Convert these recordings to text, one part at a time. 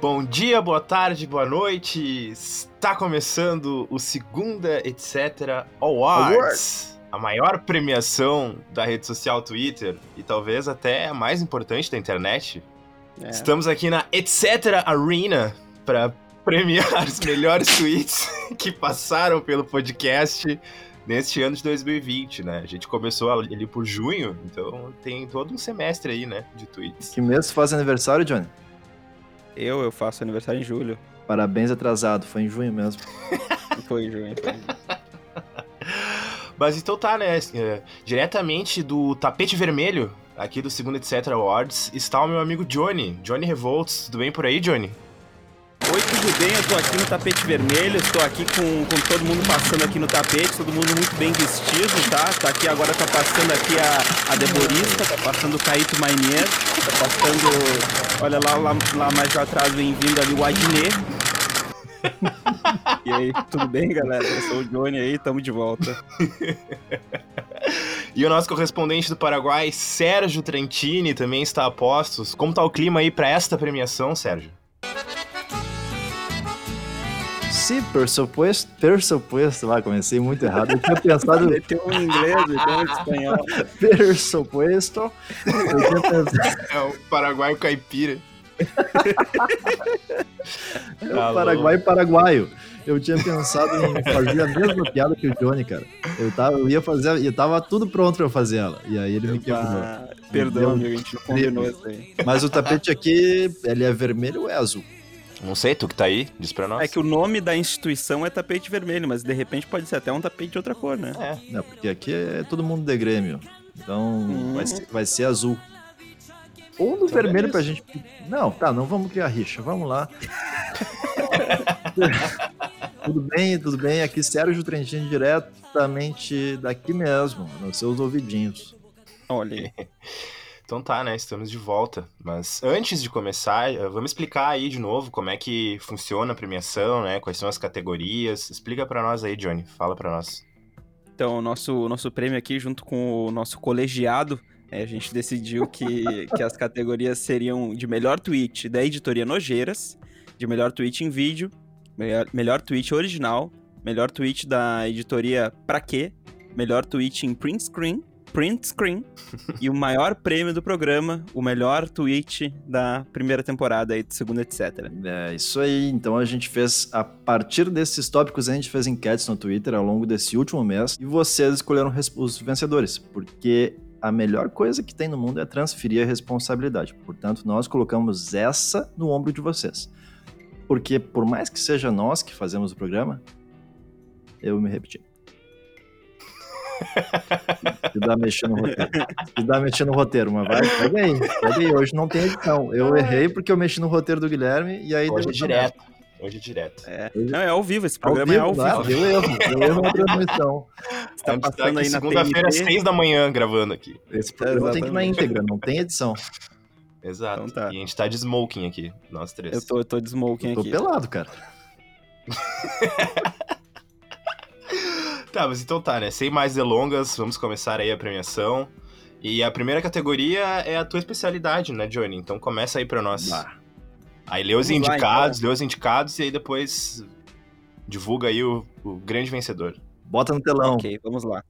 Bom dia, boa tarde, boa noite. Está começando o Segunda Etc. Awards, Awards, a maior premiação da rede social Twitter e talvez até a mais importante da internet. É. Estamos aqui na Etc. Arena para premiar os melhores tweets que passaram pelo podcast neste ano de 2020, né? A gente começou ali por junho, então tem todo um semestre aí, né, de tweets. Que mês faz aniversário, Johnny? Eu, eu faço aniversário em julho. Parabéns atrasado, foi em junho mesmo. foi em junho. Foi. Mas então tá, né? É, diretamente do tapete vermelho, aqui do segundo Etc Awards, está o meu amigo Johnny. Johnny Revolts. Tudo bem por aí, Johnny? Oi, tudo bem? Eu tô aqui no tapete vermelho, estou aqui com, com todo mundo passando aqui no tapete, todo mundo muito bem vestido, tá? Tá aqui agora, tá passando aqui a, a Deborista, tá passando o Caíto Mainier, tá passando, olha lá, lá, lá mais atrás vem vindo ali o Adnet. e aí, tudo bem, galera? Eu sou o Johnny aí, tamo de volta. E o nosso correspondente do Paraguai, Sérgio Trentini, também está a postos. Como tá o clima aí para esta premiação, Sérgio? Sim, por supuesto, por supuesto, lá comecei muito errado. Eu tinha pensado. tem um inglês, tem um espanhol. Por supuesto. Eu tinha pensado. É o Paraguai caipira. é o Paraguai paraguaio. Eu tinha pensado em fazer a mesma piada que o Johnny, cara. Eu, tava, eu ia fazer, e tava tudo pronto pra eu fazer ela. E aí ele me quebrou. Perdão, amigo, a gente não combinou isso aí. Mas o tapete aqui, ele é vermelho ou é azul? Não sei, tu que tá aí, diz pra nós. É que o nome da instituição é tapete vermelho, mas de repente pode ser até um tapete de outra cor, né? É. Não, porque aqui é todo mundo de Grêmio. Então hum. vai, ser, vai ser azul. Ou no então vermelho pra gente. Não, tá, não vamos criar rixa, vamos lá. tudo bem, tudo bem. Aqui Sérgio Trentino diretamente daqui mesmo, nos seus ouvidinhos. Olha aí. Então tá, né? Estamos de volta. Mas antes de começar, eh, vamos explicar aí de novo como é que funciona a premiação, né? Quais são as categorias. Explica para nós aí, Johnny. Fala para nós. Então, o nosso, nosso prêmio aqui, junto com o nosso colegiado, é, a gente decidiu que, que as categorias seriam de melhor tweet da editoria Nojeiras, de melhor tweet em vídeo, melhor, melhor tweet original, melhor tweet da editoria Pra Quê, melhor tweet em print screen print screen e o maior prêmio do programa, o melhor tweet da primeira temporada aí, segunda, etc. É, isso aí. Então a gente fez, a partir desses tópicos, a gente fez enquetes no Twitter ao longo desse último mês e vocês escolheram os vencedores, porque a melhor coisa que tem no mundo é transferir a responsabilidade. Portanto, nós colocamos essa no ombro de vocês. Porque por mais que seja nós que fazemos o programa, eu me repeti. Se dá mexendo no roteiro. Se dá mexendo no roteiro, mas vai, pega aí. Pega aí. Hoje não tem edição. Eu errei porque eu mexi no roteiro do Guilherme e aí. Hoje é direto. Hoje é direto. É. Não, é ao vivo. Esse programa ao vivo, é ao vivo. Deu erro. Deu erro na transmissão. Você tá passando tá aí na segunda-feira, às seis da manhã, gravando aqui. Esse programa é, tem que ir na íntegra, não tem edição. Exato. Então tá. E a gente tá de smoking aqui, nós três. Eu tô, eu tô de smoking eu tô aqui. Tô pelado, cara. Tá, mas então tá, né? Sem mais delongas, vamos começar aí a premiação. E a primeira categoria é a tua especialidade, né, Johnny? Então começa aí pra nós. Bah. Aí lê os vamos indicados, lá, então. lê os indicados e aí depois divulga aí o, o grande vencedor. Bota no telão. Ok, vamos lá.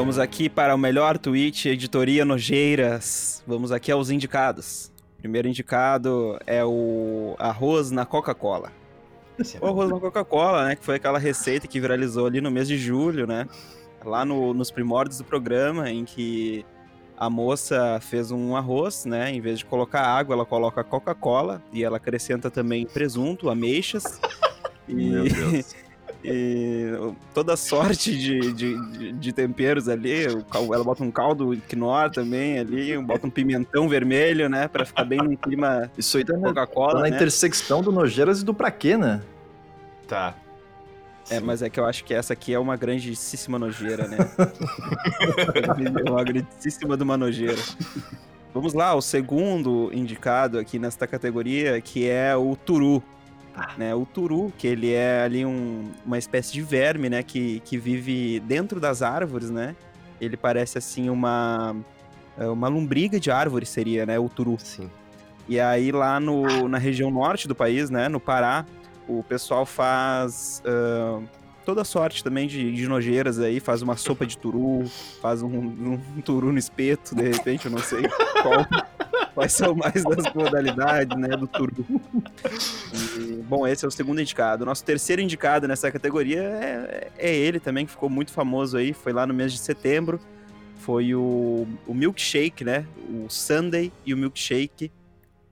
Vamos aqui para o melhor tweet, editoria Nojeiras. Vamos aqui aos indicados. primeiro indicado é o arroz na Coca-Cola. O arroz na Coca-Cola, né? Que foi aquela receita que viralizou ali no mês de julho, né? Lá no, nos primórdios do programa, em que a moça fez um arroz, né? Em vez de colocar água, ela coloca Coca-Cola e ela acrescenta também presunto, ameixas. E... Meu Deus. E toda sorte de, de, de, temperos ali. Ela bota um caldo quinoa também ali, bota um pimentão vermelho, né? Pra ficar bem no clima Isso aí tá Coca-Cola. Tá na né? intersecção do Nojeiras e do Pra Quê, né? Tá. É, mas é que eu acho que essa aqui é uma grandíssima nojeira, né? uma grandíssima de uma nojeira. Vamos lá, o segundo indicado aqui nesta categoria, que é o Turu. Né? O turu, que ele é ali um, uma espécie de verme, né? Que, que vive dentro das árvores, né? Ele parece assim uma é, uma lombriga de árvore seria, né? O turu. Sim. E aí lá no, na região norte do país, né? No Pará, o pessoal faz uh, toda sorte também de, de, nojeiras aí, faz uma sopa de turu, faz um, um, um turu no espeto, de repente, eu não sei qual, quais são mais das modalidades, né, do turu. E, bom, esse é o segundo indicado. O nosso terceiro indicado nessa categoria é, é ele também, que ficou muito famoso aí, foi lá no mês de setembro, foi o, o milkshake, né, o Sunday e o milkshake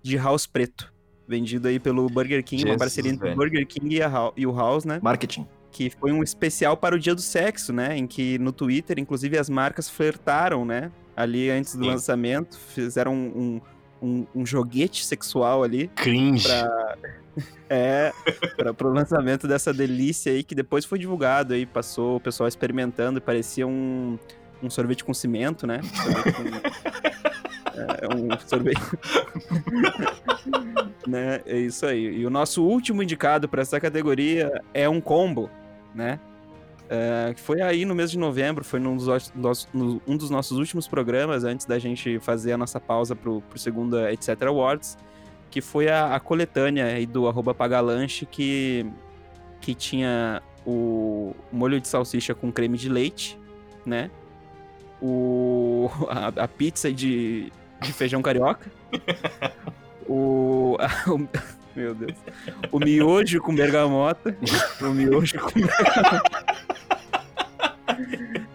de House Preto vendido aí pelo Burger King, Jesus, uma parceria entre o Burger King e, e o House, né? Marketing. Que foi um especial para o Dia do Sexo, né? Em que no Twitter, inclusive, as marcas flertaram, né? Ali antes do Sim. lançamento, fizeram um, um, um, joguete sexual ali. Cringe. Pra... É, para o lançamento dessa delícia aí, que depois foi divulgado aí, passou o pessoal experimentando e parecia um, um sorvete com cimento, né? Sorvete com, é, um sorvete. né? É isso aí. E o nosso último indicado para essa categoria é um combo, né? É, que foi aí no mês de novembro, foi num dos, no, um dos nossos últimos programas, antes da gente fazer a nossa pausa pro, pro segunda Etc. Awards, que foi a, a coletânea aí do arroba Pagalanche, que, que tinha o molho de salsicha com creme de leite, né? O, a, a pizza de, de feijão carioca. o, o, Meu Deus. O miojo com bergamota. O miojo com bergamota.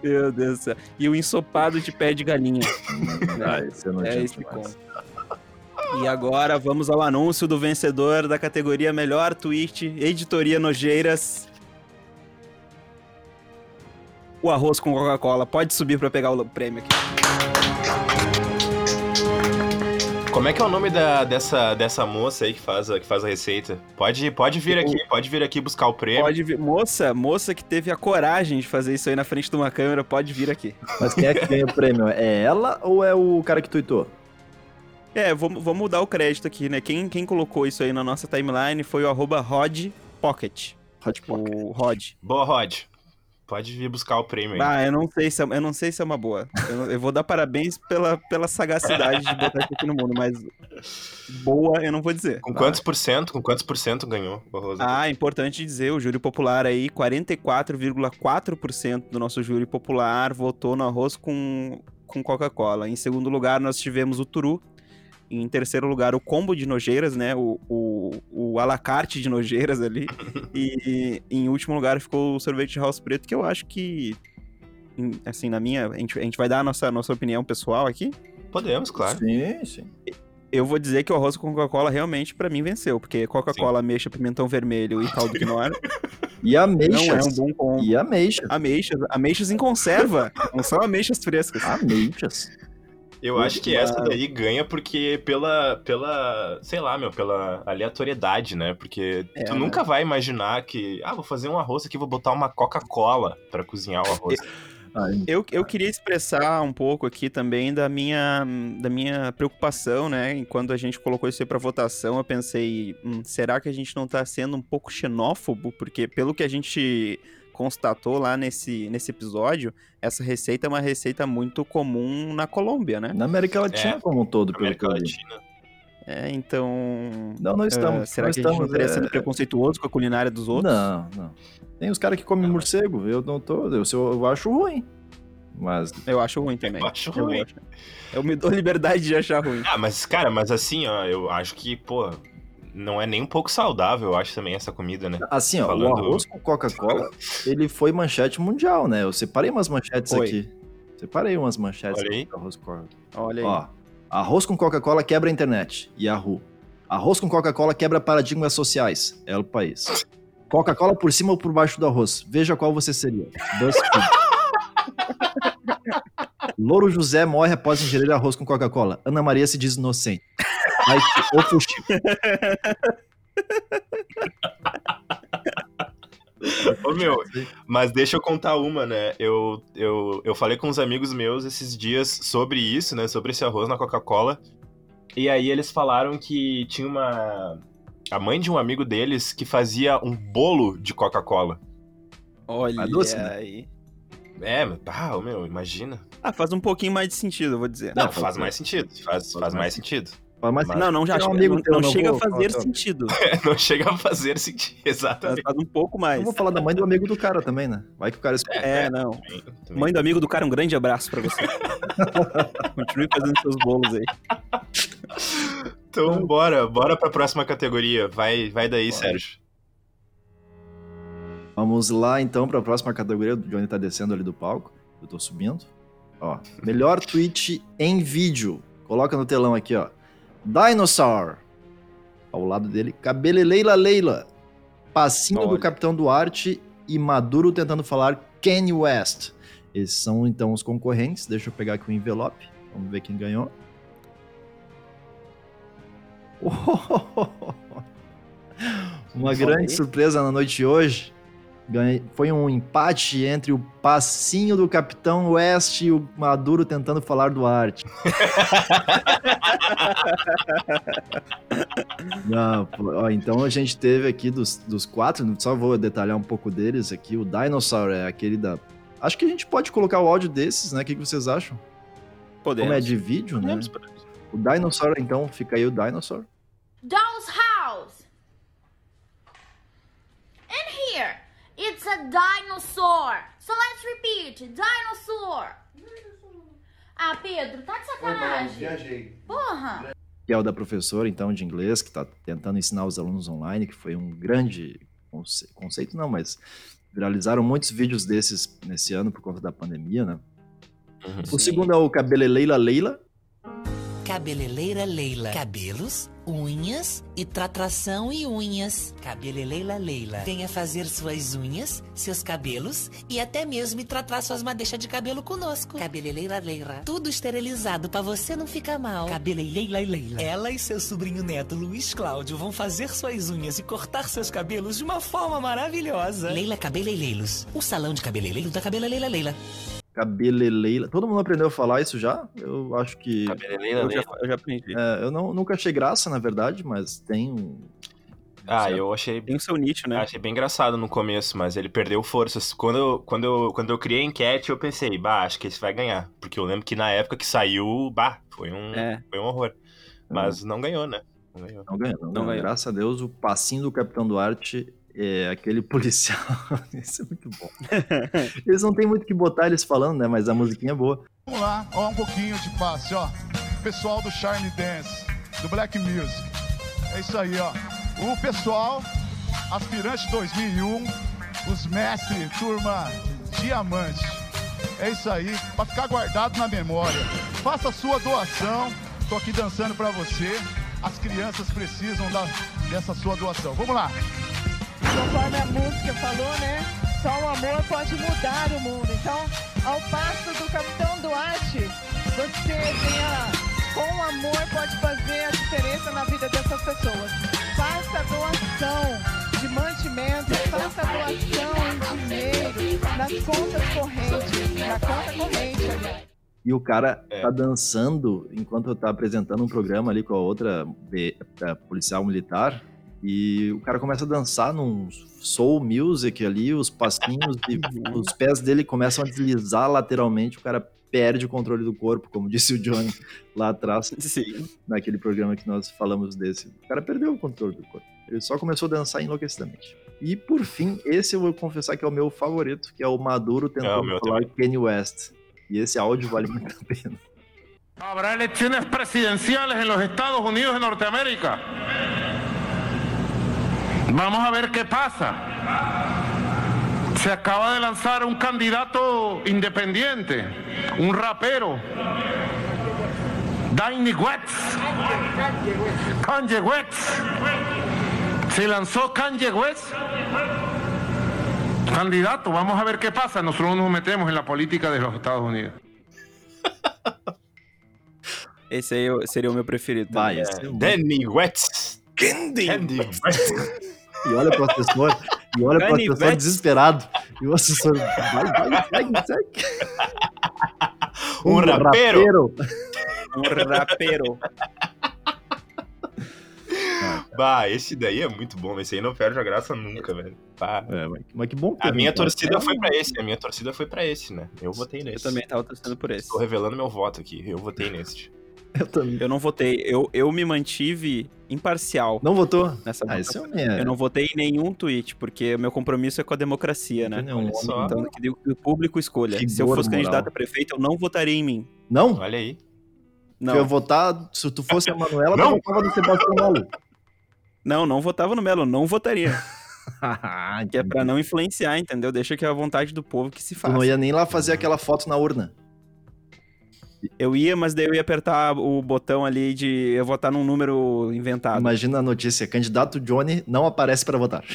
Meu Deus do céu. E o ensopado de pé de galinha. Ah, esse eu não é esse E agora vamos ao anúncio do vencedor da categoria Melhor Tweet, Editoria Nojeiras. O arroz com Coca-Cola. Pode subir para pegar o prêmio aqui. Como é que é o nome da, dessa, dessa moça aí que faz, a, que faz a receita? Pode, pode vir aqui, pode vir aqui buscar o prêmio. Pode vir. Moça, moça que teve a coragem de fazer isso aí na frente de uma câmera, pode vir aqui. Mas quem é que ganha o prêmio? É ela ou é o cara que tweetou? É, vamos, vamos mudar o crédito aqui, né? Quem, quem colocou isso aí na nossa timeline foi o arroba Rod Pocket. Rod Pocket. O Rod. Boa, Rod. Pode vir buscar o prêmio aí. Ah, eu não sei se é, eu não sei se é uma boa. Eu, eu vou dar parabéns pela, pela sagacidade de botar isso aqui no mundo, mas boa eu não vou dizer. Com tá? quantos por cento? Com quantos por cento ganhou o Barroso? Ah, importante dizer, o júri popular aí, 44,4% do nosso júri popular votou no arroz com, com Coca-Cola. Em segundo lugar, nós tivemos o Turu, em terceiro lugar, o combo de nojeiras, né? O, o, o alacarte de nojeiras ali. e, em último lugar ficou o sorvete de house preto, que eu acho que, assim, na minha. A gente, a gente vai dar a nossa, nossa opinião pessoal aqui? Podemos, claro. Sim, sim. Eu vou dizer que o arroz com Coca-Cola realmente para mim venceu, porque Coca-Cola, ameixa, pimentão vermelho e tal do que não era. E ameixas. Não é um bom combo. E ameixas. Ameixas, ameixas em conserva. não são ameixas frescas. Ameixas. Eu acho que essa daí ganha porque pela, pela, sei lá, meu, pela aleatoriedade, né? Porque é, tu né? nunca vai imaginar que, ah, vou fazer um arroz aqui, vou botar uma Coca-Cola para cozinhar o arroz. Eu, eu queria expressar um pouco aqui também da minha, da minha preocupação, né? Quando a gente colocou isso aí pra votação, eu pensei, hum, será que a gente não tá sendo um pouco xenófobo? Porque pelo que a gente constatou lá nesse, nesse episódio, essa receita é uma receita muito comum na Colômbia, né? Na América Latina é, como um todo, pelo América Latina. É, então. Não, não estamos. Uh, será não que estamos, a gente não estaria sendo é... preconceituoso com a culinária dos outros? Não, não. Tem os caras que comem não, morcego, eu não tô. Eu, eu acho ruim. Mas. Eu acho ruim também. Eu acho ruim. Eu, acho, eu me dou liberdade de achar ruim. Ah, mas, cara, mas assim, ó, eu acho que, pô, não é nem um pouco saudável, eu acho também essa comida, né? Assim, ó, Falando... o arroz com Coca-Cola, ele foi manchete mundial, né? Eu separei umas manchetes foi. aqui. Separei umas manchetes Olha aí. arroz com Coca-Cola. Olha aí. Ó, arroz com Coca-Cola quebra a internet. Yahoo. Arroz com Coca-Cola quebra paradigmas sociais. É o país. Coca-Cola por cima ou por baixo do arroz? Veja qual você seria. BuzzFeed. Louro José morre após ingerir arroz com Coca-Cola. Ana Maria se diz inocente. Mike Okushima. Ô meu, mas deixa eu contar uma, né? Eu, eu, eu falei com uns amigos meus esses dias sobre isso, né? Sobre esse arroz na Coca-Cola. E aí eles falaram que tinha uma. a mãe de um amigo deles que fazia um bolo de Coca-Cola. Olha doce, né? aí. É, mas, ah, meu, imagina. Ah, faz um pouquinho mais de sentido, eu vou dizer. Não, Não, faz faz mais sentido. Faz, faz mais sentido. Mas, Mas- Não, não, já um chega, amigo não, teu, não não chega vou a fazer falar, sentido. Não chega a fazer sentido. Exatamente. faz um pouco mais. eu vou falar da mãe do amigo do cara também, né? Vai que o cara escuta. É, não. Também- também. Mãe do amigo do cara, um grande abraço pra você. Continue fazendo seus bolos aí. Então, bora, bora pra próxima categoria. Vai, vai daí, Bora. Sérgio. Vamos lá então para a próxima categoria. O Johnny tá descendo ali do palco. Eu tô subindo. Ó, melhor tweet em vídeo. Coloca no telão aqui, ó. Dinosaur. Ao lado dele, Cabeleleila Leila. Passinho do. Capitão Duarte e Maduro tentando falar Kanye West. Esses são então os concorrentes. Deixa eu pegar aqui o envelope. Vamos ver quem ganhou. Uma Olha grande aí. surpresa na noite de hoje. Foi um empate entre o passinho do Capitão West e o Maduro tentando falar do arte. Não, ó, então a gente teve aqui dos, dos quatro, só vou detalhar um pouco deles aqui. O Dinosaur é aquele da. Acho que a gente pode colocar o áudio desses, né? O que, que vocês acham? Podemos. Como é de vídeo, né? Podemos, podemos. O Dinosaur, então, fica aí o Dinosaur. Doll's house. In here, it's a dinosaur. So let's repeat: dinosaur. Ah, Pedro, tá de sacanagem. Viajei. Porra. que é o da professora, então, de inglês, que está tentando ensinar os alunos online, que foi um grande conce- conceito, não, mas viralizaram muitos vídeos desses nesse ano por conta da pandemia, né? O segundo é o Cabeleleila Leila, Cabeleleira Leila. Cabelos, unhas e tratração e unhas. Cabeleleira Leila. Venha fazer suas unhas, seus cabelos e até mesmo tratar suas madeixas de cabelo conosco. Cabeleleira Leila. Tudo esterilizado pra você não ficar mal. Cabeleleira Leila. Ela e seu sobrinho neto Luiz Cláudio vão fazer suas unhas e cortar seus cabelos de uma forma maravilhosa. Leila Cabeleireiros. O salão de cabeleireiro da Cabeleleira Leila. Cabeleleila. Todo mundo aprendeu a falar isso já? Eu acho que. Cabeleleira, Eu já, né? eu já aprendi. é, eu não, nunca achei graça, na verdade, mas tem um. Ah, certo. eu achei Tem o seu nicho, né? Achei bem engraçado no começo, mas ele perdeu forças. Quando eu, quando eu, quando eu criei a enquete, eu pensei, bah, acho que esse vai ganhar. Porque eu lembro que na época que saiu, bah, foi um, É. foi um horror. Mas não ganhou, né? Não ganhou. Não ganhou, não, Não ganhou. Graças a Deus, o passinho do Capitão Duarte é aquele policial. Isso é muito bom. Eles não tem muito o que botar eles falando, né? Mas a musiquinha é boa. Vamos lá, ó, um pouquinho de passe, ó. Pessoal do Charme Dance, do Black Music. É isso aí, ó. O pessoal, aspirante 2001, os mestres, turma diamante. É isso aí, pra ficar guardado na memória. Faça a sua doação. Tô aqui dançando pra você. As crianças precisam da- dessa sua doação. Vamos lá. Conforme a música falou, né? Só o amor pode mudar o mundo. Então, ao passo do Capitão Duarte, você tenha, com o amor pode fazer a diferença na vida dessas pessoas. Faça a doação de mantimentos, faça a doação em dinheiro, nas contas correntes, na conta corrente, aliás. E o cara É. tá dançando enquanto tá apresentando um programa ali com a outra da policial militar. E o cara começa a dançar num soul music ali, os passinhos e os pés dele começam a deslizar lateralmente. O cara perde o controle do corpo, como disse o Johnny lá atrás, Sim. naquele programa que nós falamos desse. O cara perdeu o controle do corpo. Ele só começou a dançar enlouquecidamente. E por fim, esse eu vou confessar que é o meu favorito, que é o Maduro tentando meu falar Kanye West. E esse áudio vale muito a pena. Habrá elecciones presidenciales en los Estados Unidos de Norteamérica. Vamos a ver qué pasa. Se acaba de lanzar un candidato independiente, un rapero, Danny West. Kanye West. Se lanzó Kanye West. Candidato, vamos a ver qué pasa. Nosotros nos metemos en la política de los Estados Unidos. Esse aí eu- seria o meu preferido. Vai. Danny Wetz. Candy. Candy Wetz. E olha pro assessor, e olha pro assessor desesperado. E o assessor, vai, vai, segue, segue. Um rapeiro. Um rapero. Bah, esse daí é muito bom. Esse aí não perde a graça nunca, velho. Bah. É, mas, que bom que A minha um torcida foi pra esse. A minha torcida foi pra esse, né? Eu votei Eu nesse. também tava torcendo por esse. Tô revelando meu voto aqui. Eu votei nesse. Eu também. Eu não votei. Eu, eu me mantive imparcial Não votou? nessa Ah, esse é o minha. Eu não votei em nenhum tweet, porque meu compromisso é com a democracia, né? Não, Olha só. Então, que o público escolha. Se eu fosse moral. candidato a prefeito, eu não votaria em mim. Não? Olha aí. Não, Eu votar, se tu fosse a Manuela, Não. tu votava no Sebastião Melo. não, não votava no Melo, não votaria. Ah, Que é pra não influenciar, entendeu? Deixa que é a vontade do povo que se Tu faça. não ia nem lá fazer aquela foto na urna. Eu ia, mas daí eu ia apertar o botão ali de eu votar num número inventado. Imagina a notícia: candidato Johnny não aparece pra votar.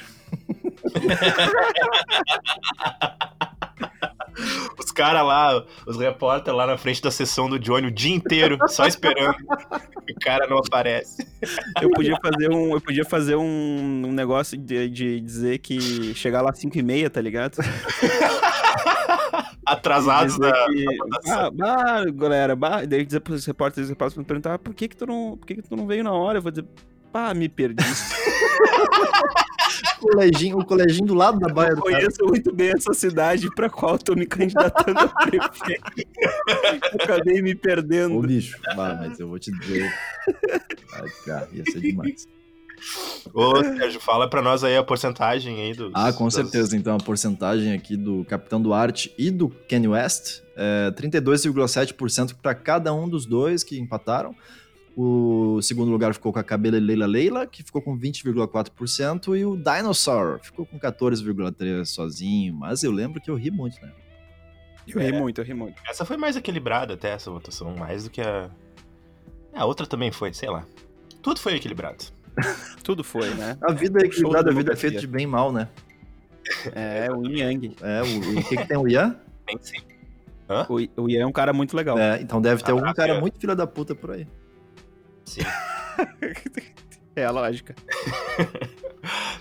Os caras lá, os repórteres lá na frente da sessão do Johnny o dia inteiro, só esperando. o cara não aparece. Eu podia fazer um, eu podia fazer um, um negócio de, de dizer que chegar lá às 5 e meia, tá ligado? Atrasados Dizer da. ah, bah, galera, bah, daí dizer pros repórteres, os repórteres me perguntar, ah, por que que tu não, por que que tu não veio na hora? Eu vou dizer, pá, me perdi. O coleginho, o coleginho do lado da baia Eu conheço muito bem essa cidade pra qual eu tô me candidatando a prefeito. Eu Acabei me Ô, perdendo. bicho. Ah, mas eu vou te dizer. Ai, cara, ia ser demais. Ô, Sérgio, fala pra nós aí a porcentagem aí dos. Ah, com das- certeza. Então, a porcentagem aqui do Capitão Duarte e do Kanye West é 32,7% para cada um dos dois que empataram. O segundo lugar ficou com a Cabela Leila Leila, que ficou com 20,4%, e o Dinosaur ficou com 14,3% sozinho. Mas eu lembro que eu ri muito, né? Eu ri muito, eu ri muito. Essa foi mais equilibrada até essa votação, mais do que a. A outra também foi, sei lá. Tudo foi equilibrado. Tudo foi, né? A vida é equilibrada, da a vida é feita de bem e mal, né? É, o Yin Yang. É, o, o que, que tem o Ian? Nem sim. O, o Ian é um cara muito legal. É, então deve ter algum Abraço, cara muito filho da puta por aí. Sim. É a lógica.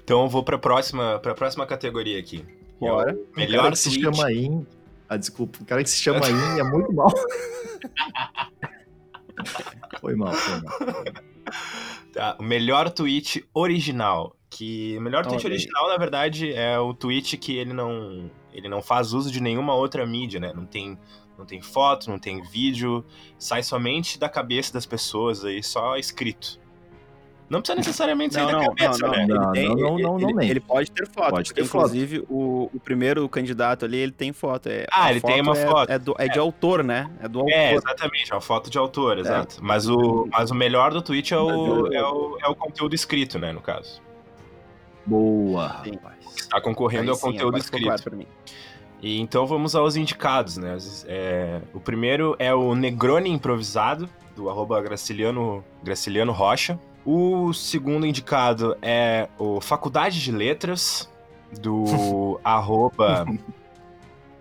Então eu vou pra próxima, pra próxima categoria aqui. que é o Bora. O Melhor cara que se chama In. Ah, desculpa. O cara que se chama In é muito mal. foi mal, foi mal. Tá, o melhor tweet original. Que o melhor tweet aí. original, na verdade, é o tweet que ele não, ele não faz uso de nenhuma outra mídia, né? Não tem, não tem foto, não tem vídeo, sai somente da cabeça das pessoas aí, só escrito. Não precisa necessariamente sair Não, da não, cabeça, não, não. né? Não, Ele, tem, não, não, ele- pode ter foto. Pode porque, ter foto. inclusive, o, o primeiro candidato ali, ele tem foto. É, Ah, a ele tem uma é- foto. É, do- é de autor, né? É do autor. É, exatamente, é uma foto de autor, exato. Mas, o, mas o melhor do tweet é o, é, o, é o conteúdo escrito, né, no caso. Boa, Sim. rapaz. Tá concorrendo ao conteúdo escrito. claro pra mim. E então vamos aos indicados, né? É, o primeiro é o Negroni Improvisado, do arroba Graciliano, Graciliano Rocha. O segundo indicado é o Faculdade de Letras, do arroba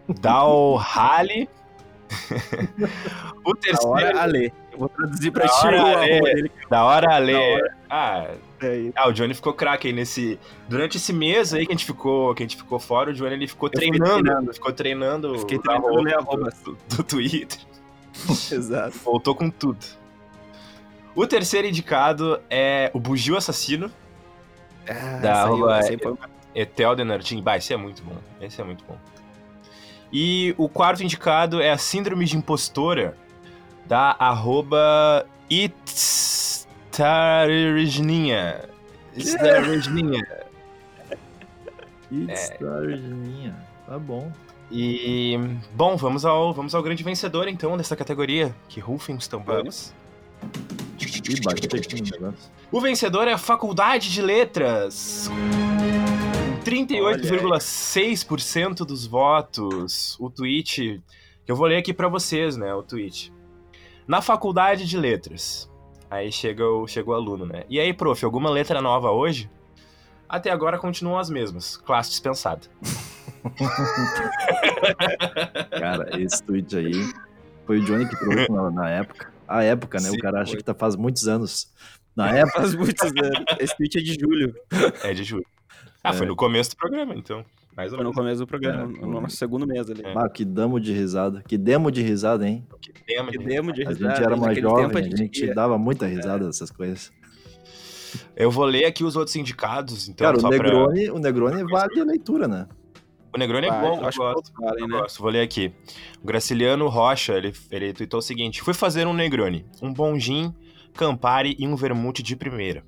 Dalhali. o Da terceiro, hora, Ale. Eu vou traduzir pra Da ti o da hora Ale. Da hora. Ah, É ah, o Johnny ficou craque aí nesse. Durante esse mês aí que a gente ficou, que a gente ficou fora, o Johnny ele ficou treinando, treinando. ficou treinando Fiquei treinando arroba. do, do Twitter. Exato. Voltou com tudo. O terceiro indicado é o Bugio Assassino, Ah, Da arroba- Etel Denardim. Bah, esse é muito bom. Esse é muito bom. E o quarto indicado é a Síndrome de Impostora, da arroba Itztarigninha. Itztarigninha. It's Sarginha. Tá bom. E, bom, vamos ao, vamos ao grande vencedor, então, dessa categoria, que rufem os tambores. Aqui no negócio. O vencedor é a Faculdade de Letras. Com 38,6% dos votos. O tweet. Que eu vou ler aqui pra vocês, né? O tweet. Na Faculdade de Letras. Aí chega o, chega o aluno, né? E aí, prof, alguma letra nova hoje? Até agora continuam as mesmas. Classe dispensada. Cara, esse tweet aí foi o Johnny que trouxe na, na época. A época, né? Sim, o cara acha foi. que tá faz muitos anos. Na época. Faz muitos anos. Esse tweet é de julho. É de julho. Ah, É. foi no começo do programa, então. Mais ou Foi no menos. começo do programa, É, no nosso segundo mês ali. É. Ah, que damo de risada. Que demo de risada, hein? Que tema, Que gente. demo de A risada. gente era mais jovem, tempo a gente ia- dava muita risada dessas coisas. Eu vou ler aqui os outros indicados, então, Cara, o só pra- Negroni, o Negroni vale a leitura, né? O Negroni é bom, eu acho gosto. valem, né? gosto, vou ler aqui. O Graciliano Rocha, ele, ele tweetou o seguinte: Fui fazer um Negroni, um bom gin, Campari e um vermute de primeira.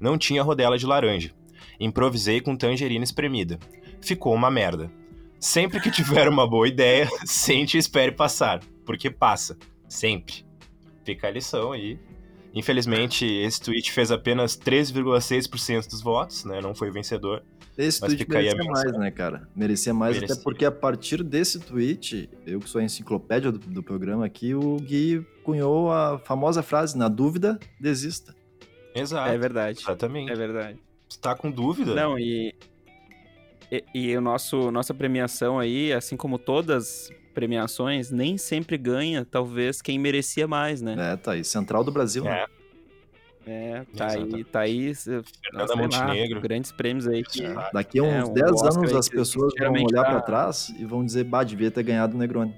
Não tinha rodela de laranja. Improvisei com tangerina espremida. Ficou uma merda. Sempre que tiver uma boa ideia, sente e espere passar, porque passa. Sempre. Fica a lição aí. Infelizmente, esse tweet fez apenas 3,6% dos votos, né? Não foi vencedor. Esse Mas tweet merecia mais, né, cara? Merecia mais, Merecia. até porque a partir desse tweet, eu que sou a enciclopédia do, do programa aqui, o Gui cunhou a famosa frase: na dúvida, desista. Exato. É verdade. Exatamente. É verdade. Você tá com dúvida? Não, e, e, e o nosso nossa premiação aí, assim como todas premiações, nem sempre ganha, talvez, quem merecia mais, né? É, tá aí. Central do Brasil, né? É, tá aí, Exatamente. tá aí. Fernanda sei lá, Montenegro. grandes prêmios aí que. Daqui a uns É, um 10 Oscar anos aí as pessoas vão olhar dá- pra trás e vão dizer, bah, devia ter ganhado o Negroni.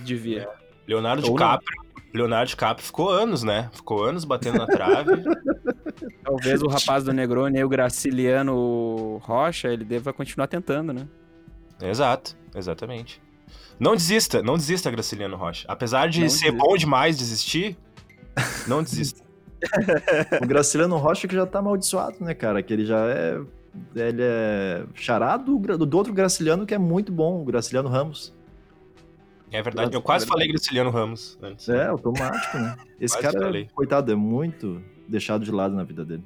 Devia. Leonardo Ou não. DiCaprio. Leonardo DiCaprio ficou anos, né? Ficou anos batendo na trave. Talvez o rapaz do Negroni, aí, o Graciliano Rocha, ele deva continuar tentando, né? Exato, exatamente. Não desista, não desista, Graciliano Rocha. Apesar de Não ser desista. bom demais desistir, não desista. O Graciliano Rocha que já tá amaldiçoado, né, cara? Que ele já é. Ele é charado do, outro Graciliano que é muito bom, o Graciliano Ramos. É verdade, eu quase falei Graciliano Ramos antes. É, automático, né? Esse cara, falei. coitado, é muito deixado de lado na vida dele.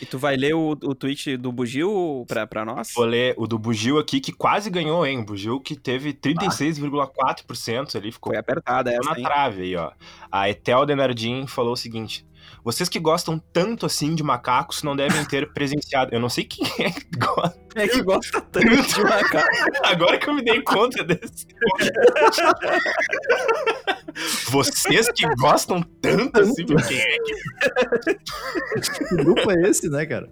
E tu vai ler o, o tweet do Bugio pra, pra nós? Vou ler o do Bugio aqui, que quase ganhou, hein? O Bugio que teve 36,4% ali, ficou Foi apertada essa, na hein? trave aí, ó. A Etel Denardim falou o seguinte: vocês que gostam tanto assim de macacos não devem ter presenciado. Eu não sei quem é que gosta. É que gosta tanto de macaco. Agora que eu me dei conta desse. Vocês que gostam tanto assim, quem é que- Que grupo é esse, né, cara?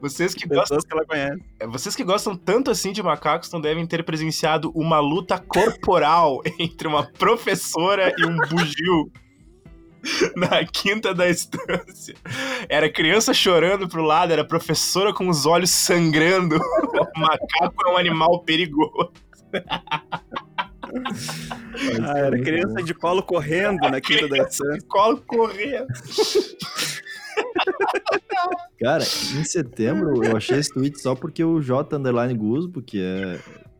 vocês que gostam, que ela conhece. vocês que gostam tanto assim de macacos não devem ter presenciado uma luta corporal entre uma professora e um bugio. Na quinta da estância. Era criança chorando pro lado, era professora com os olhos sangrando. O macaco é um animal perigoso. Ah, era criança de colo correndo na quinta da estância. Colo correndo. Cara, em setembro eu achei esse tweet só porque o J Underline Gusbo, que é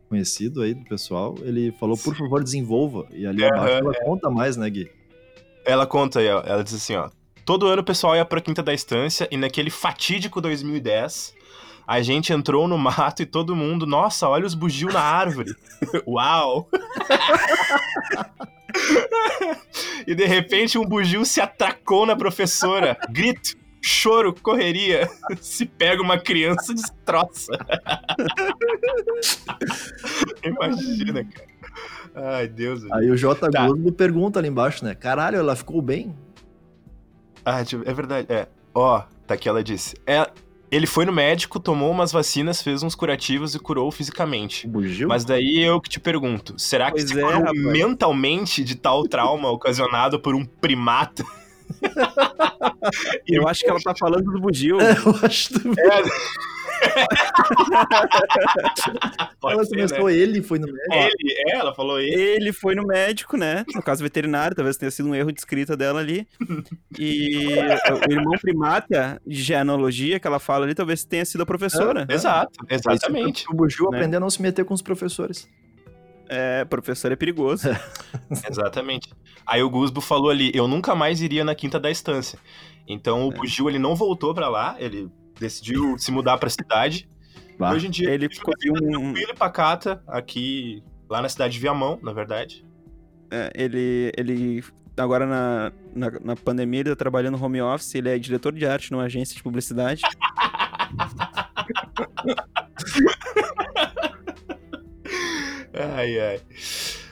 conhecido aí do pessoal, ele falou, por favor, desenvolva. E ali Aham, abaixo ela conta mais, né, Gui? Ela conta aí. Ela diz assim, ó. Todo ano o pessoal ia pra Quinta da Estância e naquele fatídico 2010, a gente entrou no mato e todo mundo, nossa, olha os bugios na árvore. Uau! e de repente um bugio se atracou na professora. Grito, choro, correria. Se pega uma criança, destroça. Imagina, cara. Ai, Deus. Aí o J Tá. Pergunta ali embaixo, né? Caralho, ela ficou bem? Ah, eu- é verdade. É. Ó, tá aqui, ela disse. É, ele foi no médico, tomou umas vacinas, fez uns curativos e curou fisicamente. Bugio? Mas daí eu que te pergunto, será que Pois se é, curou rapaz. mentalmente de tal trauma ocasionado por um primata? Eu acho que ela tá falando do Bugio. eu acho que Pode ela ser, começou, né? ele foi no médico. Ele, é, ela falou ele. Ele foi no médico, né? No caso veterinário, talvez tenha sido um erro de escrita dela ali. E o irmão primata de genealogia que ela fala ali, talvez tenha sido a professora. Exato, exatamente. O Bugio Né? aprender a não se meter com os professores. É, professor é perigoso. Exatamente. Aí o Gusbo falou ali, eu nunca mais iria na Quinta da Estância. Então o É. Bugio, ele não voltou pra lá, ele decidiu se mudar pra cidade. Bah. Hoje em dia Ele ficou de um. tranquilo e pacata aqui, lá na cidade de Viamão, na verdade. é, ele, ele. Agora na, na, na pandemia, ele tá trabalhando no home office, ele é diretor de arte numa agência de publicidade. Ai, ai.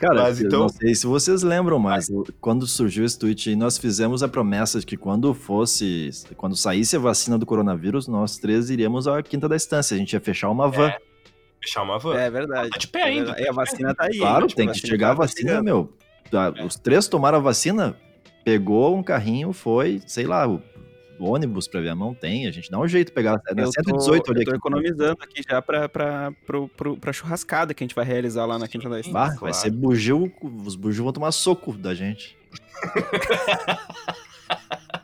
Cara, Mas eu então- não sei se vocês lembram, mas quando surgiu esse tweet aí, nós fizemos a promessa de que quando fosse, quando saísse a vacina do coronavírus, nós três iríamos à quinta da estância. A gente ia fechar uma van. Fechar uma van. É verdade. Tá de pé ainda, É verdade. E a vacina tá aí. claro, tipo, tem que chegar a tá vacina, chegando. meu. Os três tomaram a vacina, pegou um carrinho, foi, sei lá, o- ônibus pra Viamão? Tem, a gente dá um jeito de pegar. É na Eu tô, 118 ali eu tô aqui. economizando aqui já pra, pra, pro, pro, pra churrascada que a gente vai realizar lá na Quinta da Estrada. Bah, Claro. Vai ser bugio, os bugio vão tomar soco da gente.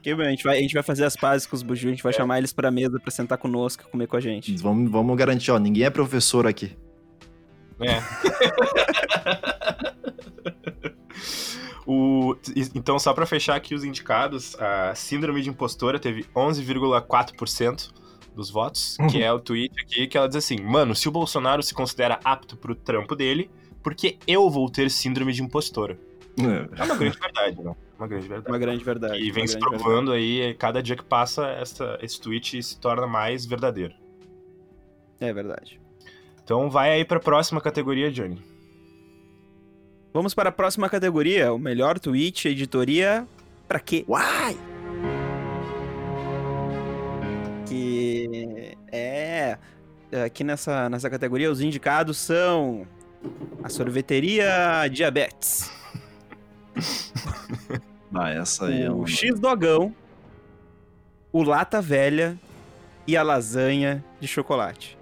Que bem, a, gente vai, a gente vai fazer as pazes com os bugio, a gente vai chamar eles pra mesa pra sentar conosco e comer com a gente. Vamos, vamos garantir, ó, ninguém é professor aqui. É. O, então, só pra fechar aqui os indicados, a síndrome de impostora teve 11,4% dos votos, que é o tweet aqui que ela diz assim: Mano, se o Bolsonaro se considera apto pro trampo dele, porque eu vou ter síndrome de impostora? É uma grande verdade, né? Uma grande verdade. Uma grande verdade. E vem se provando aí, cada dia que passa, essa, esse tweet se torna mais verdadeiro. verdade. É verdade. Então vai aí pra próxima categoria, Johnny. Vamos para a próxima categoria, o melhor tweet, editoria pra quê? Uai! Que é aqui nessa, nessa categoria os indicados são a sorveteria Diabetes, Ah, essa aí é o uma... X Dogão, o Lata Velha e a lasanha de chocolate.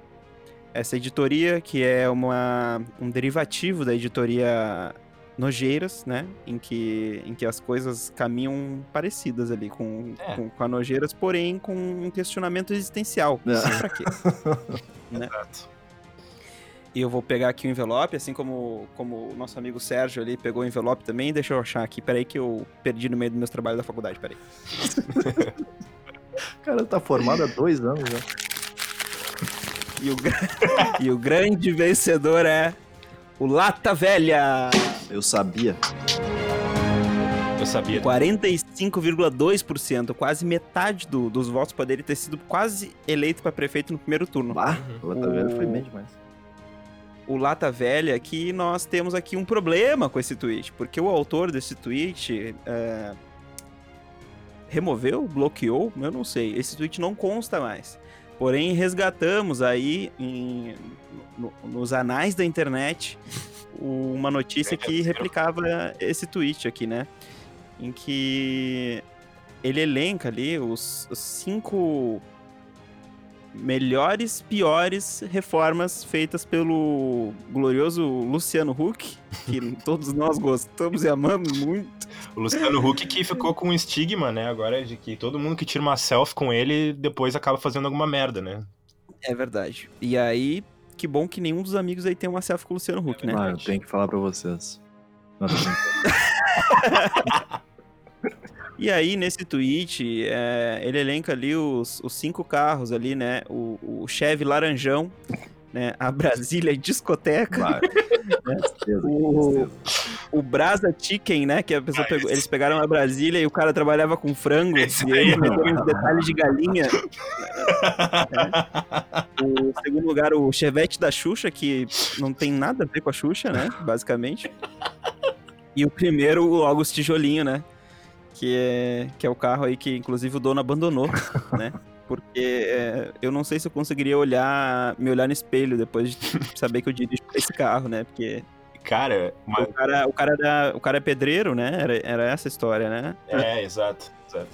Essa editoria, que é uma, um derivativo da editoria Nojeiras, né? Em que, em que as coisas caminham parecidas ali com, É. com, com a Nojeiras, porém com um questionamento existencial. É. Sim, pra quê? Exato. E eu vou pegar aqui o envelope, assim como, como o nosso amigo Sérgio ali pegou o envelope também. Deixa eu achar aqui, peraí que eu perdi no meio dos meus trabalhos da faculdade, peraí. O cara tá formado há dois anos já. E o, e o grande vencedor é o Lata Velha. Eu sabia. Eu sabia. 45,2%, quase metade do- dos votos poderia ter sido quase eleito para prefeito no primeiro turno. Bah, o Lata O- Velha foi bem demais. O Lata Velha, que nós temos aqui um problema com esse tweet, porque o autor desse tweet é, removeu, bloqueou, eu não sei. Esse tweet não consta mais. Porém, resgatamos aí em- no- nos anais da internet uma notícia que replicava esse tweet aqui, né? Em que ele elenca ali os, os cinco melhores, piores reformas feitas pelo glorioso Luciano Huck, que todos nós gostamos e amamos muito. O Luciano Huck que ficou com um estigma, né, agora de que todo mundo que tira uma selfie com ele depois acaba fazendo alguma merda, né? É verdade. E aí, que bom que nenhum dos amigos aí tem uma selfie com o Luciano Huck, né? Ah, eu tenho que falar pra vocês. Não. E aí, nesse tweet, é, ele elenca ali os, os cinco carros ali, né? O, o Chevy Laranjão, né? A Brasília Discoteca, Bah, tristeza, O- o Brasa Chicken, né? Que a pessoa Ah, pegou- esse- eles pegaram a Brasília e o cara trabalhava com frango. Esse e aí meteram uns detalhes de galinha. O segundo lugar, o Chevette da Xuxa, que não tem nada a ver com a Xuxa, né? Basicamente. E o primeiro, o August Tijolinho, né? Que é, que é o carro aí que, inclusive, o dono abandonou, né? Porque é, eu não sei se eu conseguiria olhar, me olhar no espelho depois de saber que eu dirijo esse carro, né? Porque Cara, mas... o cara, o cara, era, o cara é pedreiro, né? Era, era essa a história, né? é, exato, exato.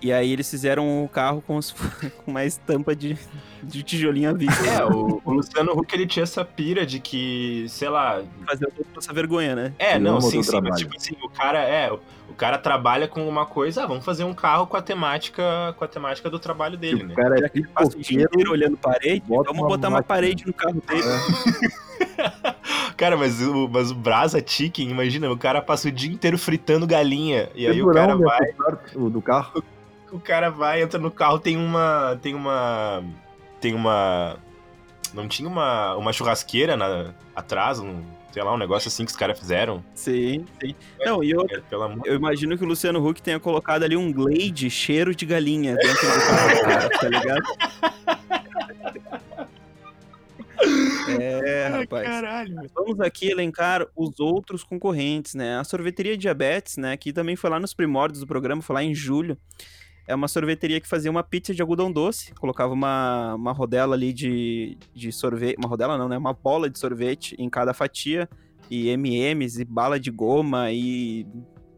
E, aí eles fizeram o carro com, os- com uma estampa de, de tijolinho à vista. É, o, o Luciano Huck ele tinha essa pira de que, sei lá, Fazer essa vergonha, né? É, não, o sim, sim, mas tipo assim, o cara é, o, o cara trabalha com uma coisa, ah, vamos fazer um carro com a temática, com a temática do trabalho dele, o né? cara é Já que ele passa o dia inteiro olhando parede, bota vamos uma botar uma máquina. parede no carro dele. Cara, mas o, mas o Brasa Chicken, imagina, o cara passa o dia inteiro fritando galinha e aí o cara vai, o do carro. O cara vai, entra no carro, tem uma, tem uma, tem uma, não tinha uma, uma churrasqueira na, atrás, um, sei lá, um negócio assim que os caras fizeram. Sim, sim. Não, e eu, É, eu imagino que o Luciano Huck tenha colocado ali um Glade cheiro de galinha dentro do carro, cara, tá ligado? É, rapaz. caralho. Vamos aqui elencar os outros concorrentes, né? A sorveteria Diabetes, né? Que também foi lá nos primórdios do programa, foi lá em julho. É uma sorveteria que fazia uma pizza de algodão doce, colocava uma, uma rodela ali de, de sorvete, uma rodela não, né? Uma bola de sorvete em cada fatia, e M&M's, e bala de goma, e